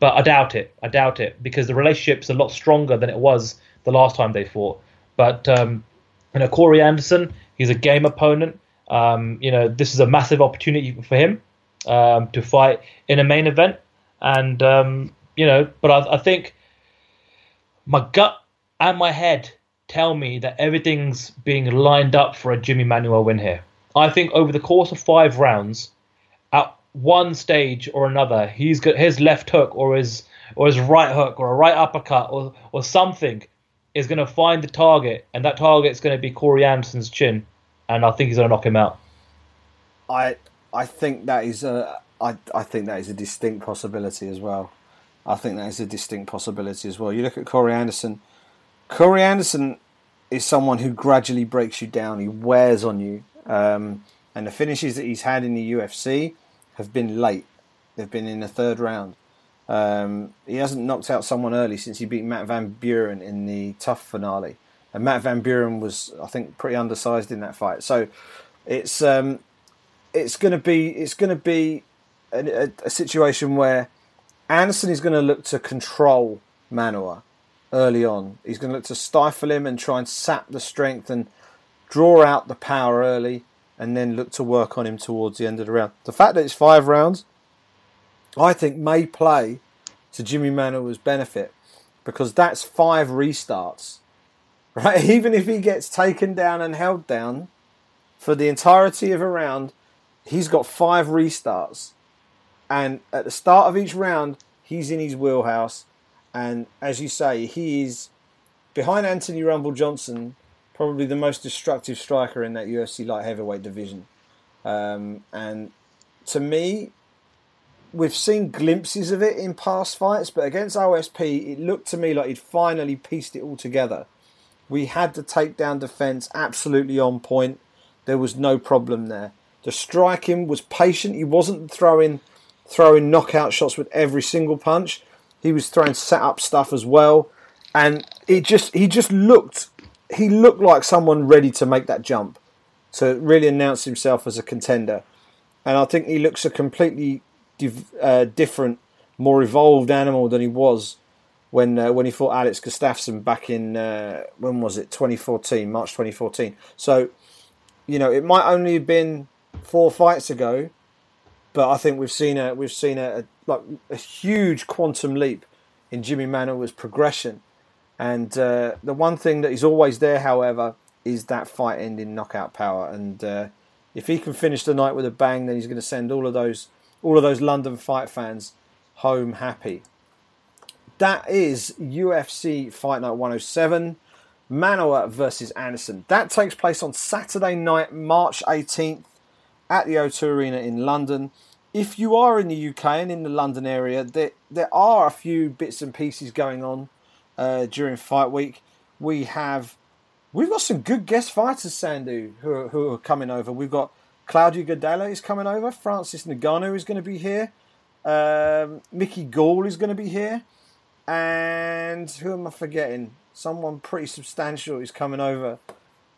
but I doubt it. I doubt it because the relationship's a lot stronger than it was the last time they fought. But um, you know, Corey Anderson, he's a game opponent. Um, you know, this is a massive opportunity for him um, to fight in a main event, and um, you know, but I, I think my gut and my head tell me that everything's being lined up for a Jimi Manuwa win here. I think over the course of five rounds, at one stage or another, he's got his left hook or his or his right hook or a right uppercut or or something is going to find the target, and that target is going to be Corey Anderson's chin, and I think he's going to knock him out. I I think that is a I I think that is a distinct possibility as well. I think that is a distinct possibility as well. You look at Corey Anderson. Corey Anderson is someone who gradually breaks you down. He wears on you, um, and the finishes that he's had in the UFC have been late. They've been in the third round. Um, he hasn't knocked out someone early since he beat Matt Van Buren in the TUF finale, and Matt Van Buren was, I think, pretty undersized in that fight. So it's um, it's going to be it's going to be a, a, a, situation where Anderson is going to look to control Manuwa early on. He's going to look to stifle him and try and sap the strength and draw out the power early and then look to work on him towards the end of the round. The fact that it's five rounds, I think, may play to Jimi Manuwa's benefit because that's five restarts. <laughs> Right? Even if he gets taken down and held down for the entirety of a round, he's got five restarts. And at the start of each round, he's in his wheelhouse. And as you say, he is behind Anthony Rumble Johnson probably the most destructive striker in that UFC light heavyweight division. Um, and to me, we've seen glimpses of it in past fights, but against OSP, it looked to me like he'd finally pieced it all together. We had the takedown defense absolutely on point. There was no problem there. The striking was patient. He wasn't throwing throwing knockout shots with every single punch. He was throwing set up stuff as well, and it just he just looked he looked like someone ready to make that jump to really announce himself as a contender. And I think he looks a completely div- uh, different, more evolved animal than he was when uh, when he fought Alex Gustafsson back in uh, when was it 2014 March 2014. So you know it might only have been four fights ago, but I think we've seen a we've seen a, a like a huge quantum leap in Jimi Manuwa's progression and uh, the one thing that is always there, however, is that fight ending knockout power. And uh, if he can finish the night with a bang, then he's going to send all of those all of those London fight fans home happy. That is UFC Fight Night 107. Manuwa versus Anderson. That takes place on Saturday night, March 18th at the O2 Arena in London. If you are in the UK and in the London area, there, there are a few bits and pieces going on uh, during fight week. We have we've got some good guest fighters, Sandhu, who are, who are coming over. We've got Claudio Gadelha is coming over. Francis Ngannou is going to be here. Um, Mickey Gall is going to be here. And who am I forgetting? Someone pretty substantial is coming over.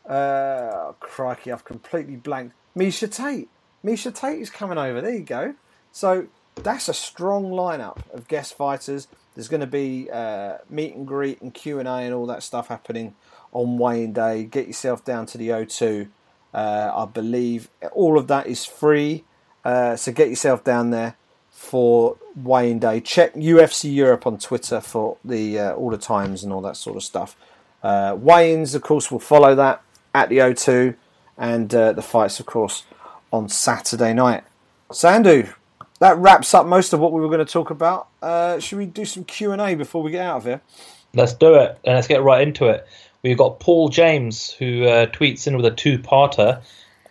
Uh, crikey, I've completely blanked. Miesha Tate. Miesha Tate is coming over. There you go. So that's a strong lineup of guest fighters. There's going to be uh, meet and greet and Q and A and all that stuff happening on weighing day. Get yourself down to the O2. Uh, I believe all of that is free, uh, so get yourself down there for weighing day. Check UFC Europe on Twitter for the uh, all the times and all that sort of stuff. Uh, of course, will follow that at the O2, and uh, the fights, of course, on Saturday night. Sandhu, that wraps up most of what we were going to talk about. Uh, should we do some Q and A before we get out of here? Let's do it, and let's get right into it. We've got Paul James who uh, tweets in with a two-parter,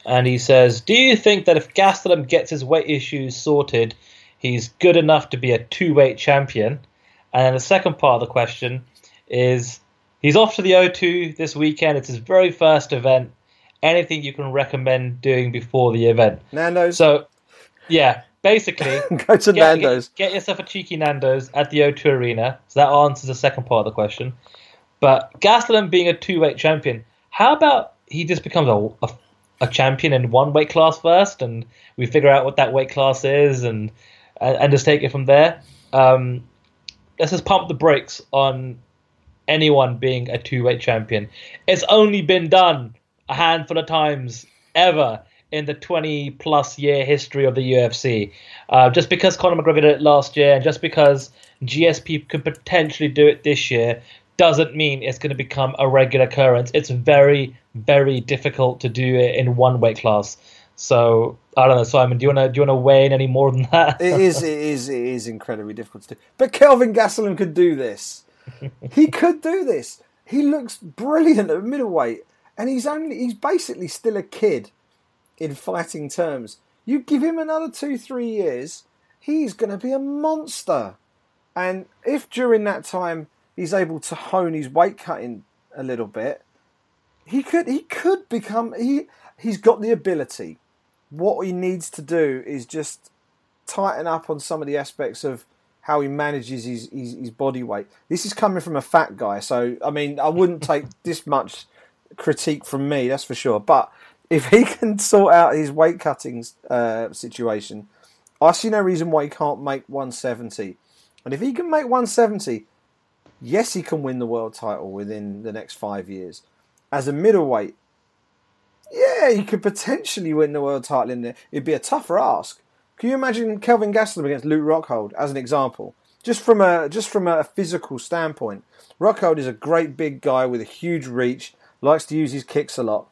and he says, "Do you think that if Gastelum gets his weight issues sorted, he's good enough to be a two-weight champion?" And then the second part of the question is, he's off to the O2 this weekend. It's his very first event. Anything you can recommend doing before the event? Nando's. So, yeah, basically, <laughs> go to get, Nando's. Get, get, yourself a cheeky Nando's at the O2 Arena. So that answers the second part of the question. But Gastelum being a two-weight champion, how about he just becomes a, a, a champion in one weight class first, and we figure out what that weight class is, and and, and just take it from there. Um, let's just pump the brakes on anyone being a two-weight champion. It's only been done a handful of times ever in the 20 plus year history of the UFC. Uh, just because Conor McGregor did it last year, and just because GSP could potentially do it this year, doesn't mean it's going to become a regular occurrence. It's very, very difficult to do it in one weight class. So I don't know, Simon. Do you want to do you want to weigh in any more than that? it is, it is, it is incredibly difficult to do. But Kelvin Gastelum could do this. <laughs> he could do this. He looks brilliant at middleweight, and he's only he's basically still a kid in fighting terms. You give him another two, three years, he's going to be a monster. And if during that time he's able to hone his weight cutting a little bit, he could he could become he he's got the ability. What he needs to do is just tighten up on some of the aspects of how he manages his, his, his body weight. This is coming from a fat guy, so I mean I wouldn't take this much critique from me, that's for sure. But if he can sort out his weight cutting uh, situation, I see no reason why he can't make 170. And if he can make 170, yes, he can win the world title within the next five years. As a middleweight, yeah, he could potentially win the world title in there. It'd be a tougher ask. Can you imagine Kelvin Gastelum against Luke Rockhold as an example? Just from a just from a physical standpoint, Rockhold is a great big guy with a huge reach, likes to use his kicks a lot.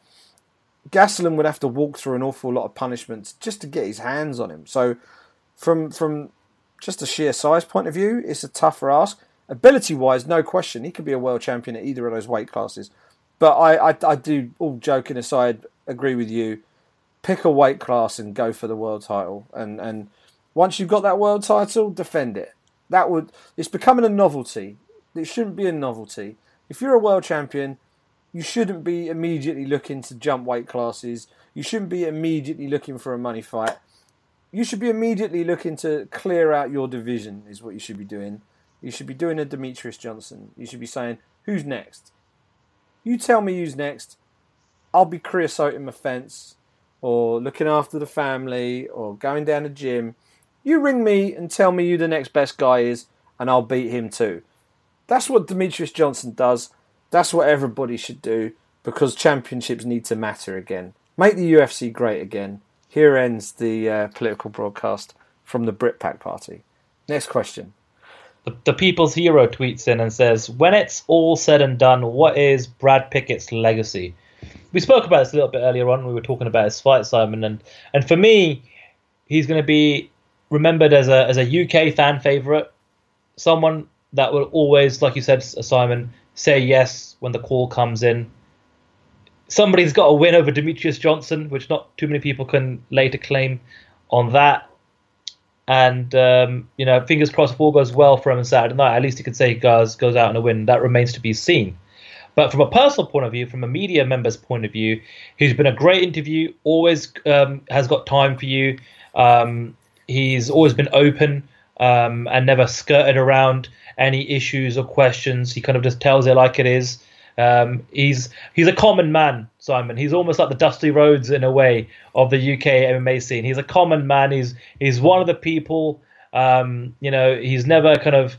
Gastelum would have to walk through an awful lot of punishments just to get his hands on him. So, from from just a sheer size point of view, it's a tougher ask ability wise, no question, he could be a world champion at either of those weight classes. But I, I, I do, all joking aside, agree with you. Pick a weight class and go for the world title. And, and once you've got that world title, defend it. That would it's becoming a novelty. It shouldn't be a novelty. If you're a world champion, you shouldn't be immediately looking to jump weight classes. You shouldn't be immediately looking for a money fight. You should be immediately looking to clear out your division. Is what you should be doing. You should be doing a Demetrious Johnson. You should be saying, who's next? You tell me who's next. I'll be creosoting my fence or looking after the family or going down the gym. You ring me and tell me who the next best guy is, and I'll beat him too. That's what Demetrious Johnson does. That's what everybody should do because championships need to matter again. Make the UFC great again. Here ends the uh, political broadcast from the Brit Pack Party. Next question. The, the People's Hero tweets in and says, "When it's all said and done, what is Brad Pickett's legacy?" We spoke about this a little bit earlier on. We were talking about his fight, Simon, and and for me, he's going to be remembered as a as a UK fan favorite, someone that will always, like you said, Simon, say yes when the call comes in. Somebody's got a win over Demetrious Johnson, which not too many people can later claim on that. And um, you know, fingers crossed, if all goes well for him on Saturday night, at least he could say he goes goes out on a win. That remains to be seen. But from a personal point of view, from a media member's point of view, he's been a great interview. Always um, has got time for you. Um, he's always been open um, and never skirted around any issues or questions. He kind of just tells it like it is. Um, he's he's a common man, Simon. He's almost like the Dusty Rhodes in a way of the UK MMA scene. He's a common man. He's he's one of the people. Um, you know, he's never kind of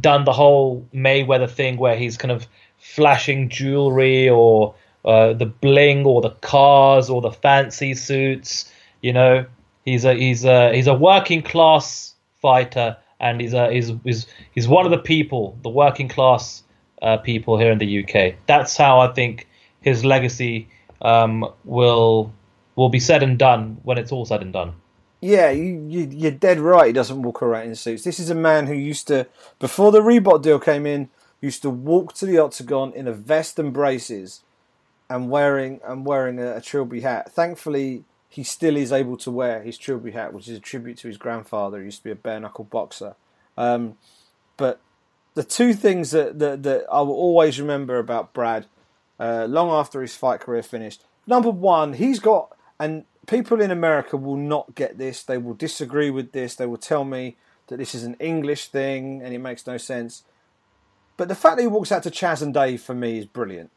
done the whole Mayweather thing where he's kind of flashing jewelry or uh, the bling or the cars or the fancy suits. You know, he's a he's a he's a working class fighter, and he's a he's he's, he's one of the people, the working class uh, people here in the UK. That's how I think his legacy um, will will be said and done when it's all said and done. Yeah, you, you, you're dead right. He doesn't walk around in suits. This is a man who used to, before the Reebok deal came in, used to walk to the octagon in a vest and braces, and wearing and wearing a, a Trilby hat. Thankfully, he still is able to wear his Trilby hat, which is a tribute to his grandfather. He used to be a bare knuckle boxer. Um, but the two things that, that, that I will always remember about Brad, uh, long after his fight career finished, number one, he's got and people in America will not get this. They will disagree with this. They will tell me that this is an English thing and it makes no sense. But the fact that he walks out to Chas and Dave for me is brilliant.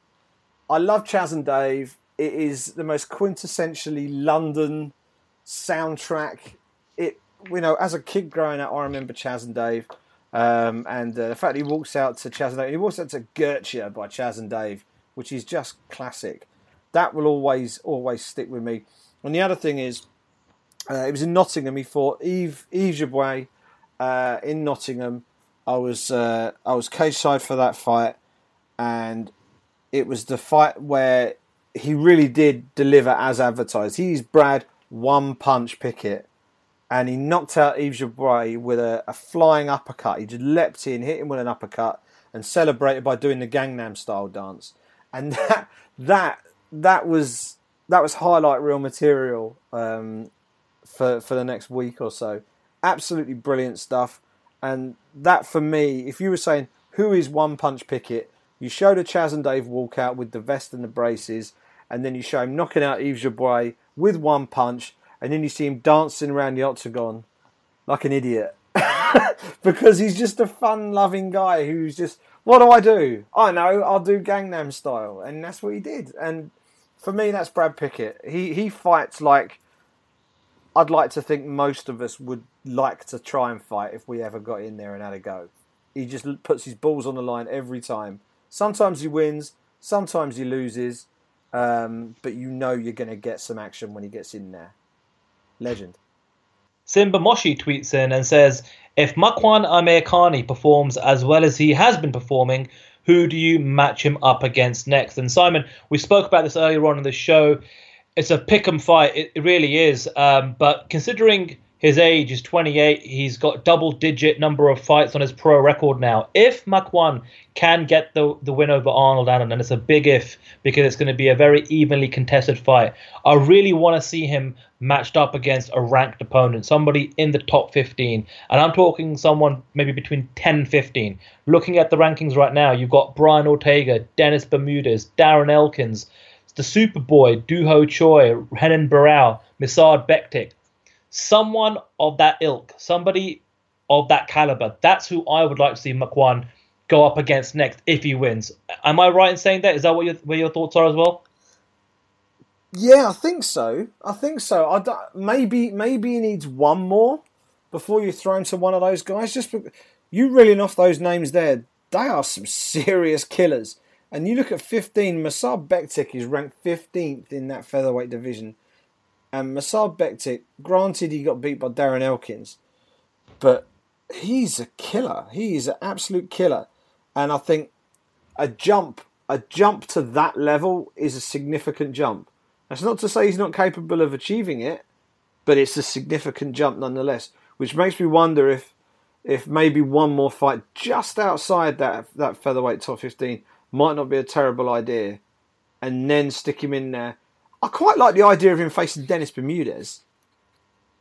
I love Chas and Dave. It is the most quintessentially London soundtrack. It, you know, as a kid growing up, I remember Chas and Dave. Um, and uh, the fact he walks out to Chas and Dave, he walks out to Gertrude by Chas and Dave, which is just classic. That will always, always stick with me. And the other thing is, uh, it was in Nottingham. He fought Yves Jabouet uh, in Nottingham. I was uh, I was cage side for that fight, and it was the fight where he really did deliver as advertised. He's Brad one punch Pickett. and he knocked out Yves Jabouet with a, a flying uppercut. He just leapt in, hit him with an uppercut, and celebrated by doing the Gangnam style dance. And <laughs> that that that was that was highlight reel material um, for for the next week or so. Absolutely brilliant stuff. And that for me, if you were saying who is One Punch Pickett, you showed a Chas and Dave walkout with the vest and the braces, and then you show him knocking out Yves Jabouet with one punch, and then you see him dancing around the octagon like an idiot. <laughs> because he's just a fun loving guy who's just what do I do? I know, I'll do Gangnam style. And that's what he did. And for me, that's Brad Pickett. He he fights like I'd like to think most of us would like to try and fight if we ever got in there and had a go. He just puts his balls on the line every time. Sometimes he wins, sometimes he loses, um, but you know you're going to get some action when he gets in there. Legend. Simba Moshi tweets in and says, if Makwan Amirkhani performs as well as he has been performing, who do you match him up against next? And Simon, we spoke about this earlier on in the show. It's a pick 'em fight. It really is. Um, but considering his age is 28. He's got double digit number of fights on his pro record now. If Makwan can get the, the win over Arnold Allen, and it's a big if because it's going to be a very evenly contested fight, I really want to see him matched up against a ranked opponent, somebody in the top 15. And I'm talking someone maybe between 10 and 15. Looking at the rankings right now, you've got Brian Ortega, Dennis Bermudez, Darren Elkins, the Superboy, Doo Ho Choi, Renan Barão, Mirsad Bektic someone of that ilk, somebody of that caliber. That's who I would like to see Makwan go up against next if he wins. Am I right in saying that? Is that what your your thoughts are as well? Yeah, I think so. I think so. I maybe maybe he needs one more before you throw him to one of those guys. Just you reeling off those names there, they are some <laughs> serious killers. And you look at 15, Mirsad Bektic is ranked 15th in that featherweight division. And Mirsad Bektic, granted he got beat by Darren Elkins, but he's a killer. He is an absolute killer. And I think a jump, a jump to that level is a significant jump. That's not to say he's not capable of achieving it, but it's a significant jump nonetheless. Which makes me wonder if if maybe one more fight just outside that that featherweight top fifteen might not be a terrible idea, and then stick him in there I quite like the idea of him facing Dennis Bermudez.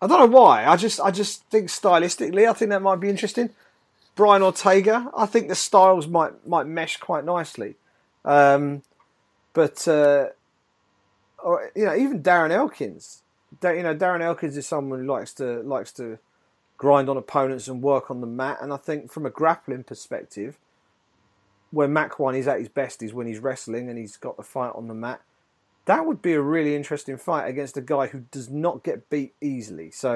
I don't know why. I just I just think stylistically, I think that might be interesting. Brian Ortega, I think the styles might might mesh quite nicely. Um, but uh, or, you know, even Darren Elkins, you know, Darren Elkins is someone who likes to likes to grind on opponents and work on the mat. And I think from a grappling perspective, where Makwan is at his best is when he's wrestling and he's got the fight on the mat that would be a really interesting fight against a guy who does not get beat easily. So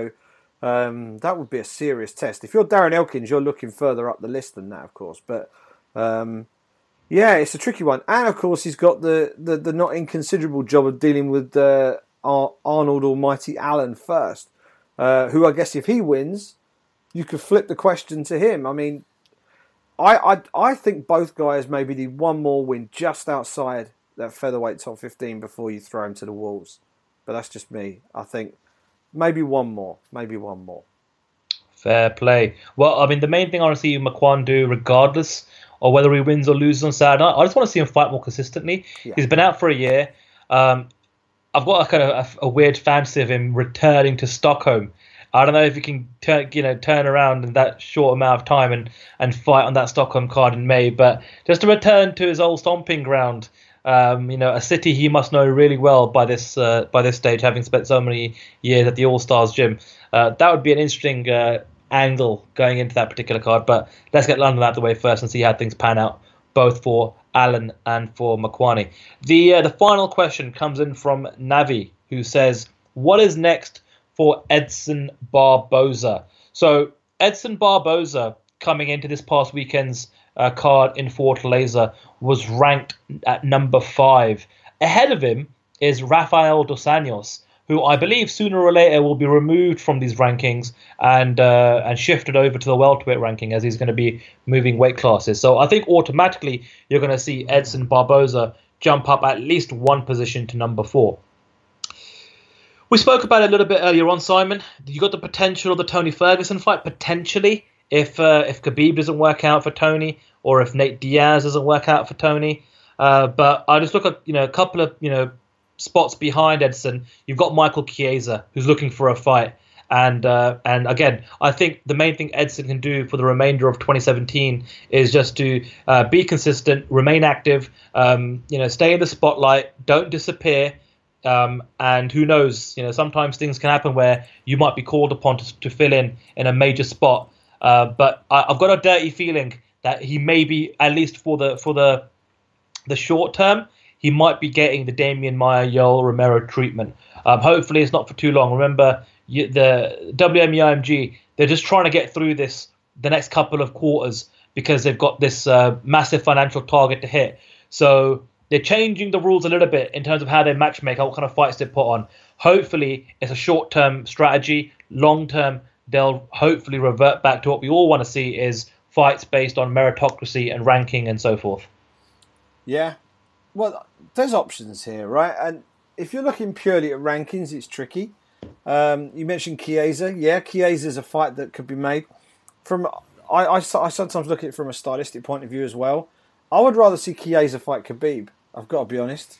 Um, that would be a serious test. If you're Darren Elkins, you're looking further up the list than that, of course. But um, yeah, it's a tricky one. And of course, he's got the, the, the not inconsiderable job of dealing with uh, Arnold Almighty Allen first, uh, who I guess if he wins, you could flip the question to him. I mean, I, I, I think both guys maybe need one more win just outside that featherweight top 15 before you throw him to the wolves. But that's just me. I think maybe one more, maybe one more. Fair play. Well, I mean, the main thing I want to see Makwan do, regardless or whether he wins or loses on Saturday night. I just want to see him fight more consistently. Yeah. He's been out for a year. Um, I've got a kind of a, a, weird fantasy of him returning to Stockholm. I don't know if he can turn, you know, turn around in that short amount of time and, and fight on that Stockholm card in May. But just to return to his old stomping ground, um, you know, a city he must know really well by this uh, by this stage, having spent so many years at the All Stars gym. Uh, that would be an interesting uh, angle going into that particular card. But let's get London out of the way first and see how things pan out, both for Allen and for Makwan. The uh, the final question comes in from Navi, who says, "What is next for Edson Barboza?" So Edson Barboza coming into this past weekend's uh, card in Fortaleza was ranked at number five. Ahead of him is Rafael dos Anjos, who I believe sooner or later will be removed from these rankings and uh, and shifted over to the welterweight ranking as he's going to be moving weight classes. So I think automatically you're going to see Edson Barboza jump up at least one position to number four. We spoke about it a little bit earlier on, Simon. You got the potential of the Tony Ferguson fight potentially if uh, if Khabib doesn't work out for Tony or if Nate Diaz doesn't work out for Tony. Uh, but I just look at you know a couple of you know spots behind Edson, you've got Michael Chiesa who's looking for a fight. And uh, and again, I think the main thing Edson can do for the remainder of 2017 is just to uh, be consistent, remain active, um, you know, stay in the spotlight, don't disappear. Um, and who knows, you know, sometimes things can happen where you might be called upon to, to fill in in a major spot. Uh, but I, I've got a dirty feeling that he may be at least for the for the the short term he might be getting the Demian Maia Yoel Romero treatment. Um, hopefully, it's not for too long. Remember, you, the WME they're just trying to get through this the next couple of quarters because they've got this uh, massive financial target to hit. So they're changing the rules a little bit in terms of how they matchmake, what kind of fights they put on. Hopefully, it's a short-term strategy. Long-term, they'll hopefully revert back to what we all want to see is fights based on meritocracy and ranking and so forth. Yeah, well, there's options here, right? And if you're looking purely at rankings, it's tricky. Um, you mentioned Chiesa. Yeah, Chiesa is a fight that could be made. From I, I, I, sometimes look at it from a stylistic point of view as well. I would rather see Chiesa fight Khabib. I've got to be honest.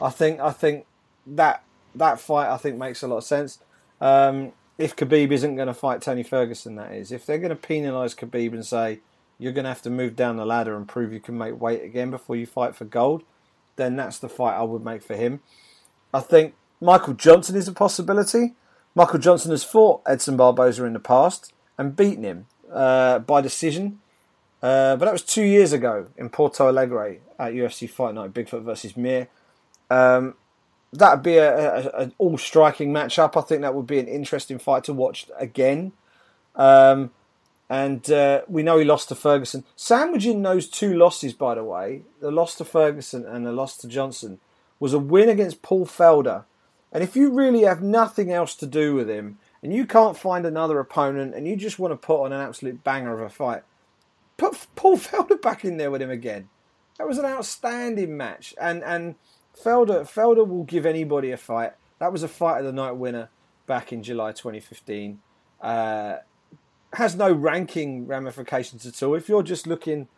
I think I think that that fight I think makes a lot of sense. Um, if Khabib isn't going to fight Tony Ferguson, that is, if they're going to penalise Khabib and say you're going to have to move down the ladder and prove you can make weight again before you fight for gold, then that's the fight I would make for him. I think Michael Johnson is a possibility. Michael Johnson has fought Edson Barboza in the past and beaten him uh, by decision. Uh, but that was two years ago in Porto Alegre at UFC Fight Night, Bigfoot versus Mir. Um, that would be an all striking matchup. I think that would be an interesting fight to watch again. Um, and uh, we know he lost to Ferguson. Sandwiching those two losses, by the way, the loss to Ferguson and the loss to Johnson, was a win against Paul Felder. And if you really have nothing else to do with him, and you can't find another opponent, and you just want to put on an absolute banger of a fight, put Paul Felder back in there with him again. That was an outstanding match, and and Felder Felder will give anybody a fight. That was a fight of the night winner back in July 2015. Uh, has no ranking ramifications at all. If you're just looking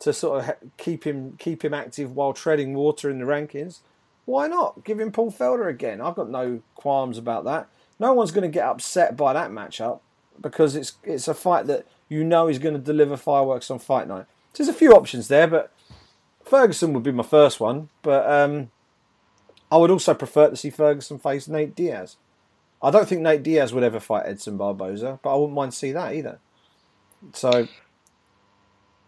to sort of keep him keep him active while treading water in the rankings, why not give him Paul Felder again? I've got no qualms about that. No one's going to get upset by that matchup because it's it's a fight that you know is going to deliver fireworks on fight night. There's a few options there, but Ferguson would be my first one. But um, I would also prefer to see Ferguson face Nate Diaz. I don't think Nate Diaz would ever fight Edson Barboza, but I wouldn't mind see that either. So,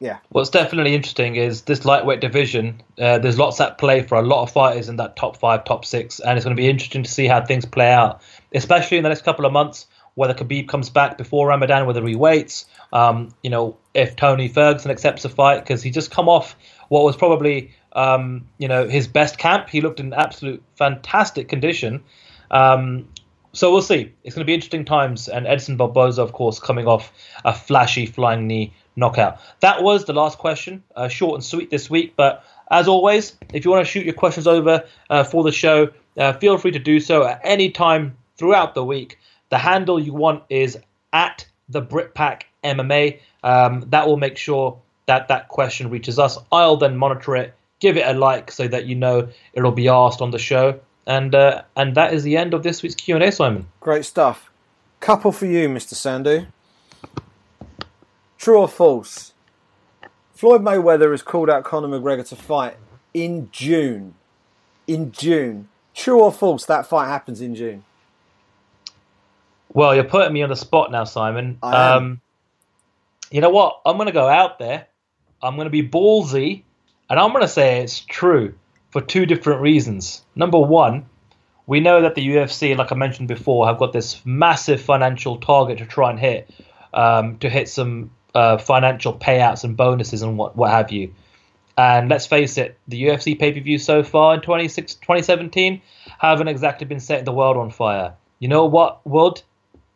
yeah. What's definitely interesting is this lightweight division. Uh, there's lots at play for a lot of fighters in that top five, top six, and it's going to be interesting to see how things play out, especially in the next couple of months whether Khabib comes back before Ramadan, whether he waits. Um, you know, if Tony Ferguson accepts a fight because he just come off what was probably um, you know his best camp. He looked in absolute fantastic condition. Um, so we'll see. It's going to be interesting times. And Edson Barboza, of course, coming off a flashy flying knee knockout. That was the last question. Uh, short and sweet this week, but as always, if you want to shoot your questions over uh, for the show, uh, feel free to do so at any time throughout the week. The handle you want is at the Britpack MMA. Um, that will make sure that that question reaches us. I'll then monitor it, give it a like so that you know it'll be asked on the show. And uh, and that is the end of this week's Q and A, Simon. Great stuff. Couple for you, Mr. Sandhu. True or false? Floyd Mayweather has called out Conor McGregor to fight in June. In June. True or false? That fight happens in June. Well, you're putting me on the spot now, Simon. I am. Um, you know what? I'm going to go out there. I'm going to be ballsy, and I'm going to say it's true for two different reasons. Number one, we know that the UFC, like I mentioned before, have got this massive financial target to try and hit, um, to hit some uh, financial payouts and bonuses and what what have you. And let's face it, the UFC pay per view so far in 26, 2017 haven't exactly been setting the world on fire. You know what would?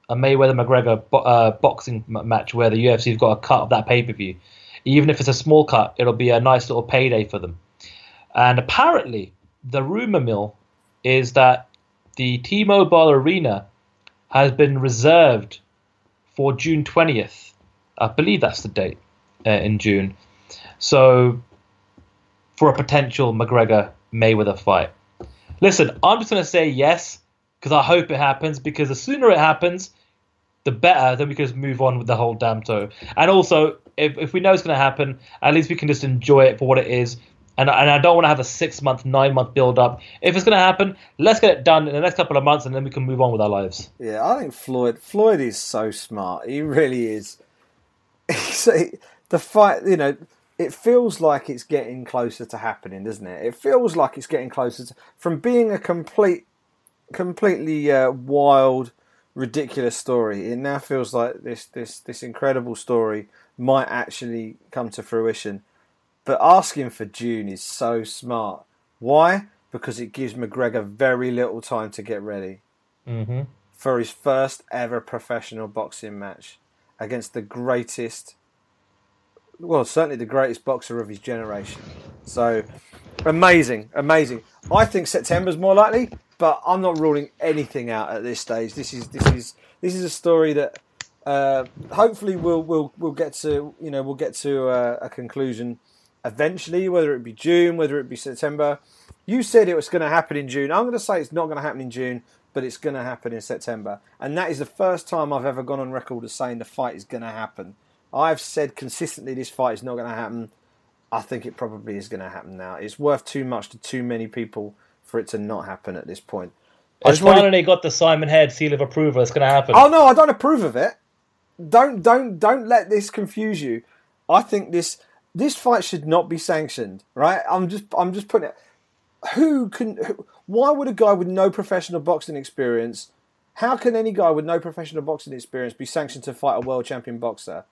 A Mayweather McGregor bo- uh, boxing m- match where the UFC's got a cut of that pay per view. Even if it's a small cut, it'll be a nice little payday for them. And apparently, the rumor mill is that the T Mobile Arena has been reserved for June 20th. I believe that's the date uh, in June. So, for a potential McGregor Mayweather fight. Listen, I'm just going to say yes because I hope it happens because the sooner it happens, the better. Then we can just move on with the whole damn toe. And also, if, if we know it's going to happen, at least we can just enjoy it for what it is. And, and I don't want to have a six month, nine month build up. If it's going to happen, let's get it done in the next couple of months and then we can move on with our lives. Yeah, I think Floyd Floyd is so smart. He really is. <laughs> The fight, you know, it feels like it's getting closer to happening, doesn't it? It feels like it's getting closer to, from being a complete, completely uh, wild, ridiculous story. It now feels like this this this incredible story might actually come to fruition. But asking for June is so smart. Why? Because it gives McGregor very little time to get ready Mm-hmm. for his first ever professional boxing match against the greatest, well, certainly the greatest boxer of his generation. So amazing, amazing. I think September's more likely, but I'm not ruling anything out at this stage. This is this is this is a story that uh, hopefully we'll we'll we'll get to you know we'll get to a, a conclusion eventually, whether it be June, whether it be September. You said it was going to happen in June. I'm going to say it's not going to happen in June, but it's going to happen in September. And that is the first time I've ever gone on record as saying the fight is going to happen. I've said consistently this fight is not going to happen. I think it probably is going to happen now. It's worth too much to too many people for it to not happen at this point. I It's just wanted- finally got the Simon Head seal of approval. It's going to happen. Oh no, I don't approve of it. Don't don't don't let this confuse you. I think this this fight should not be sanctioned. Right? I'm just I'm just putting it. Who can? Who, why would a guy with no professional boxing experience? How can any guy with no professional boxing experience be sanctioned to fight a world champion boxer?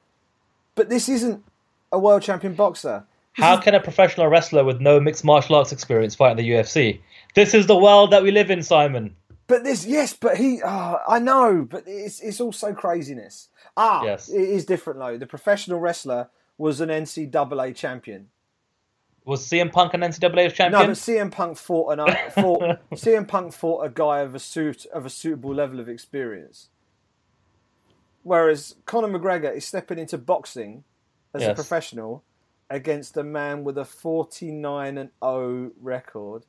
But this isn't a world champion boxer. How can a professional wrestler with no mixed martial arts experience fight in the UFC? This is the world that we live in, Simon. But this, yes, but he, ah, I know, but it's it's also craziness. Ah, Yes. it is different though. The professional wrestler was an NCAA champion. Was CM Punk an NCAA champion? No, but CM Punk fought an fought <laughs> CM Punk fought a guy of a suit of a suitable level of experience. Whereas Conor McGregor is stepping into boxing as a professional against a man with a 49 and 0 record.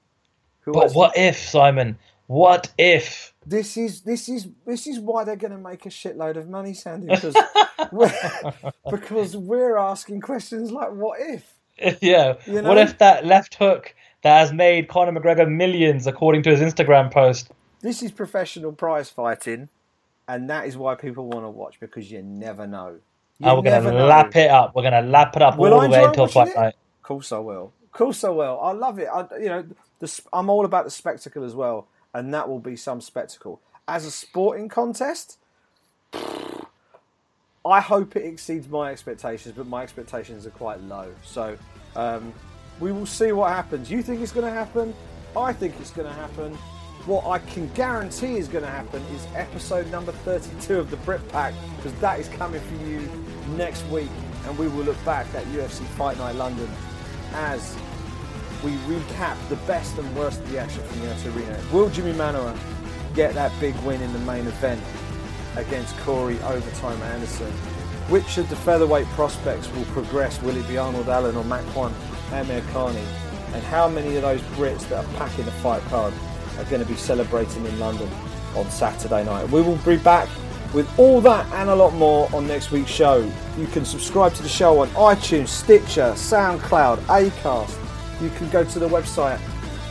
Who but what if, Simon? What if? this is this is this is why they're going to make a shitload of money, Sandy, <laughs> because we're, because we're asking questions like, "What if?" <laughs> yeah. You know? What if that left hook that has made Conor McGregor millions, according to his Instagram post? This is professional prize fighting, and that is why people want to watch because you never know. You and we're going to lap it up. We're going to lap it up Will all I the way until fight it? night. Of course I will. Of course I will. I love it. I, you know, the, I'm all about the spectacle as well, and that will be some spectacle. As a sporting contest, I hope it exceeds my expectations, but my expectations are quite low. So um, we will see what happens. You think it's going to happen? I think it's going to happen. What I can guarantee is going to happen is episode number 32 of the Brit Pack, because that is coming for you next week, and we will look back at UFC Fight Night London as we recap the best and worst of the action from the arena. Will Jimi Manuwa get that big win in the main event against Corey Overtime Anderson? Which of the featherweight prospects will progress? Will it be Arnold Allen or Makwan Amirkhani? And how many of those Brits that are packing the fight card are going to be celebrating in London on Saturday night? We will be back with all that and a lot more on next week's show. You can subscribe to the show on iTunes, Stitcher, SoundCloud, Acast. You can go to the website,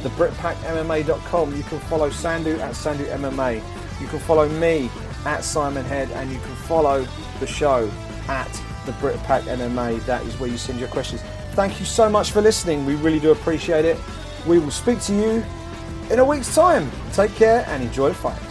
thebritpackmma.com. You can follow Sandhu at Sandhu MMA. You can follow me at Simon Head, and you can follow the show at the Britpack MMA. That is where you send your questions. Thank you so much for listening. We really do appreciate it. We will speak to you in a week's time. Take care and enjoy the fight.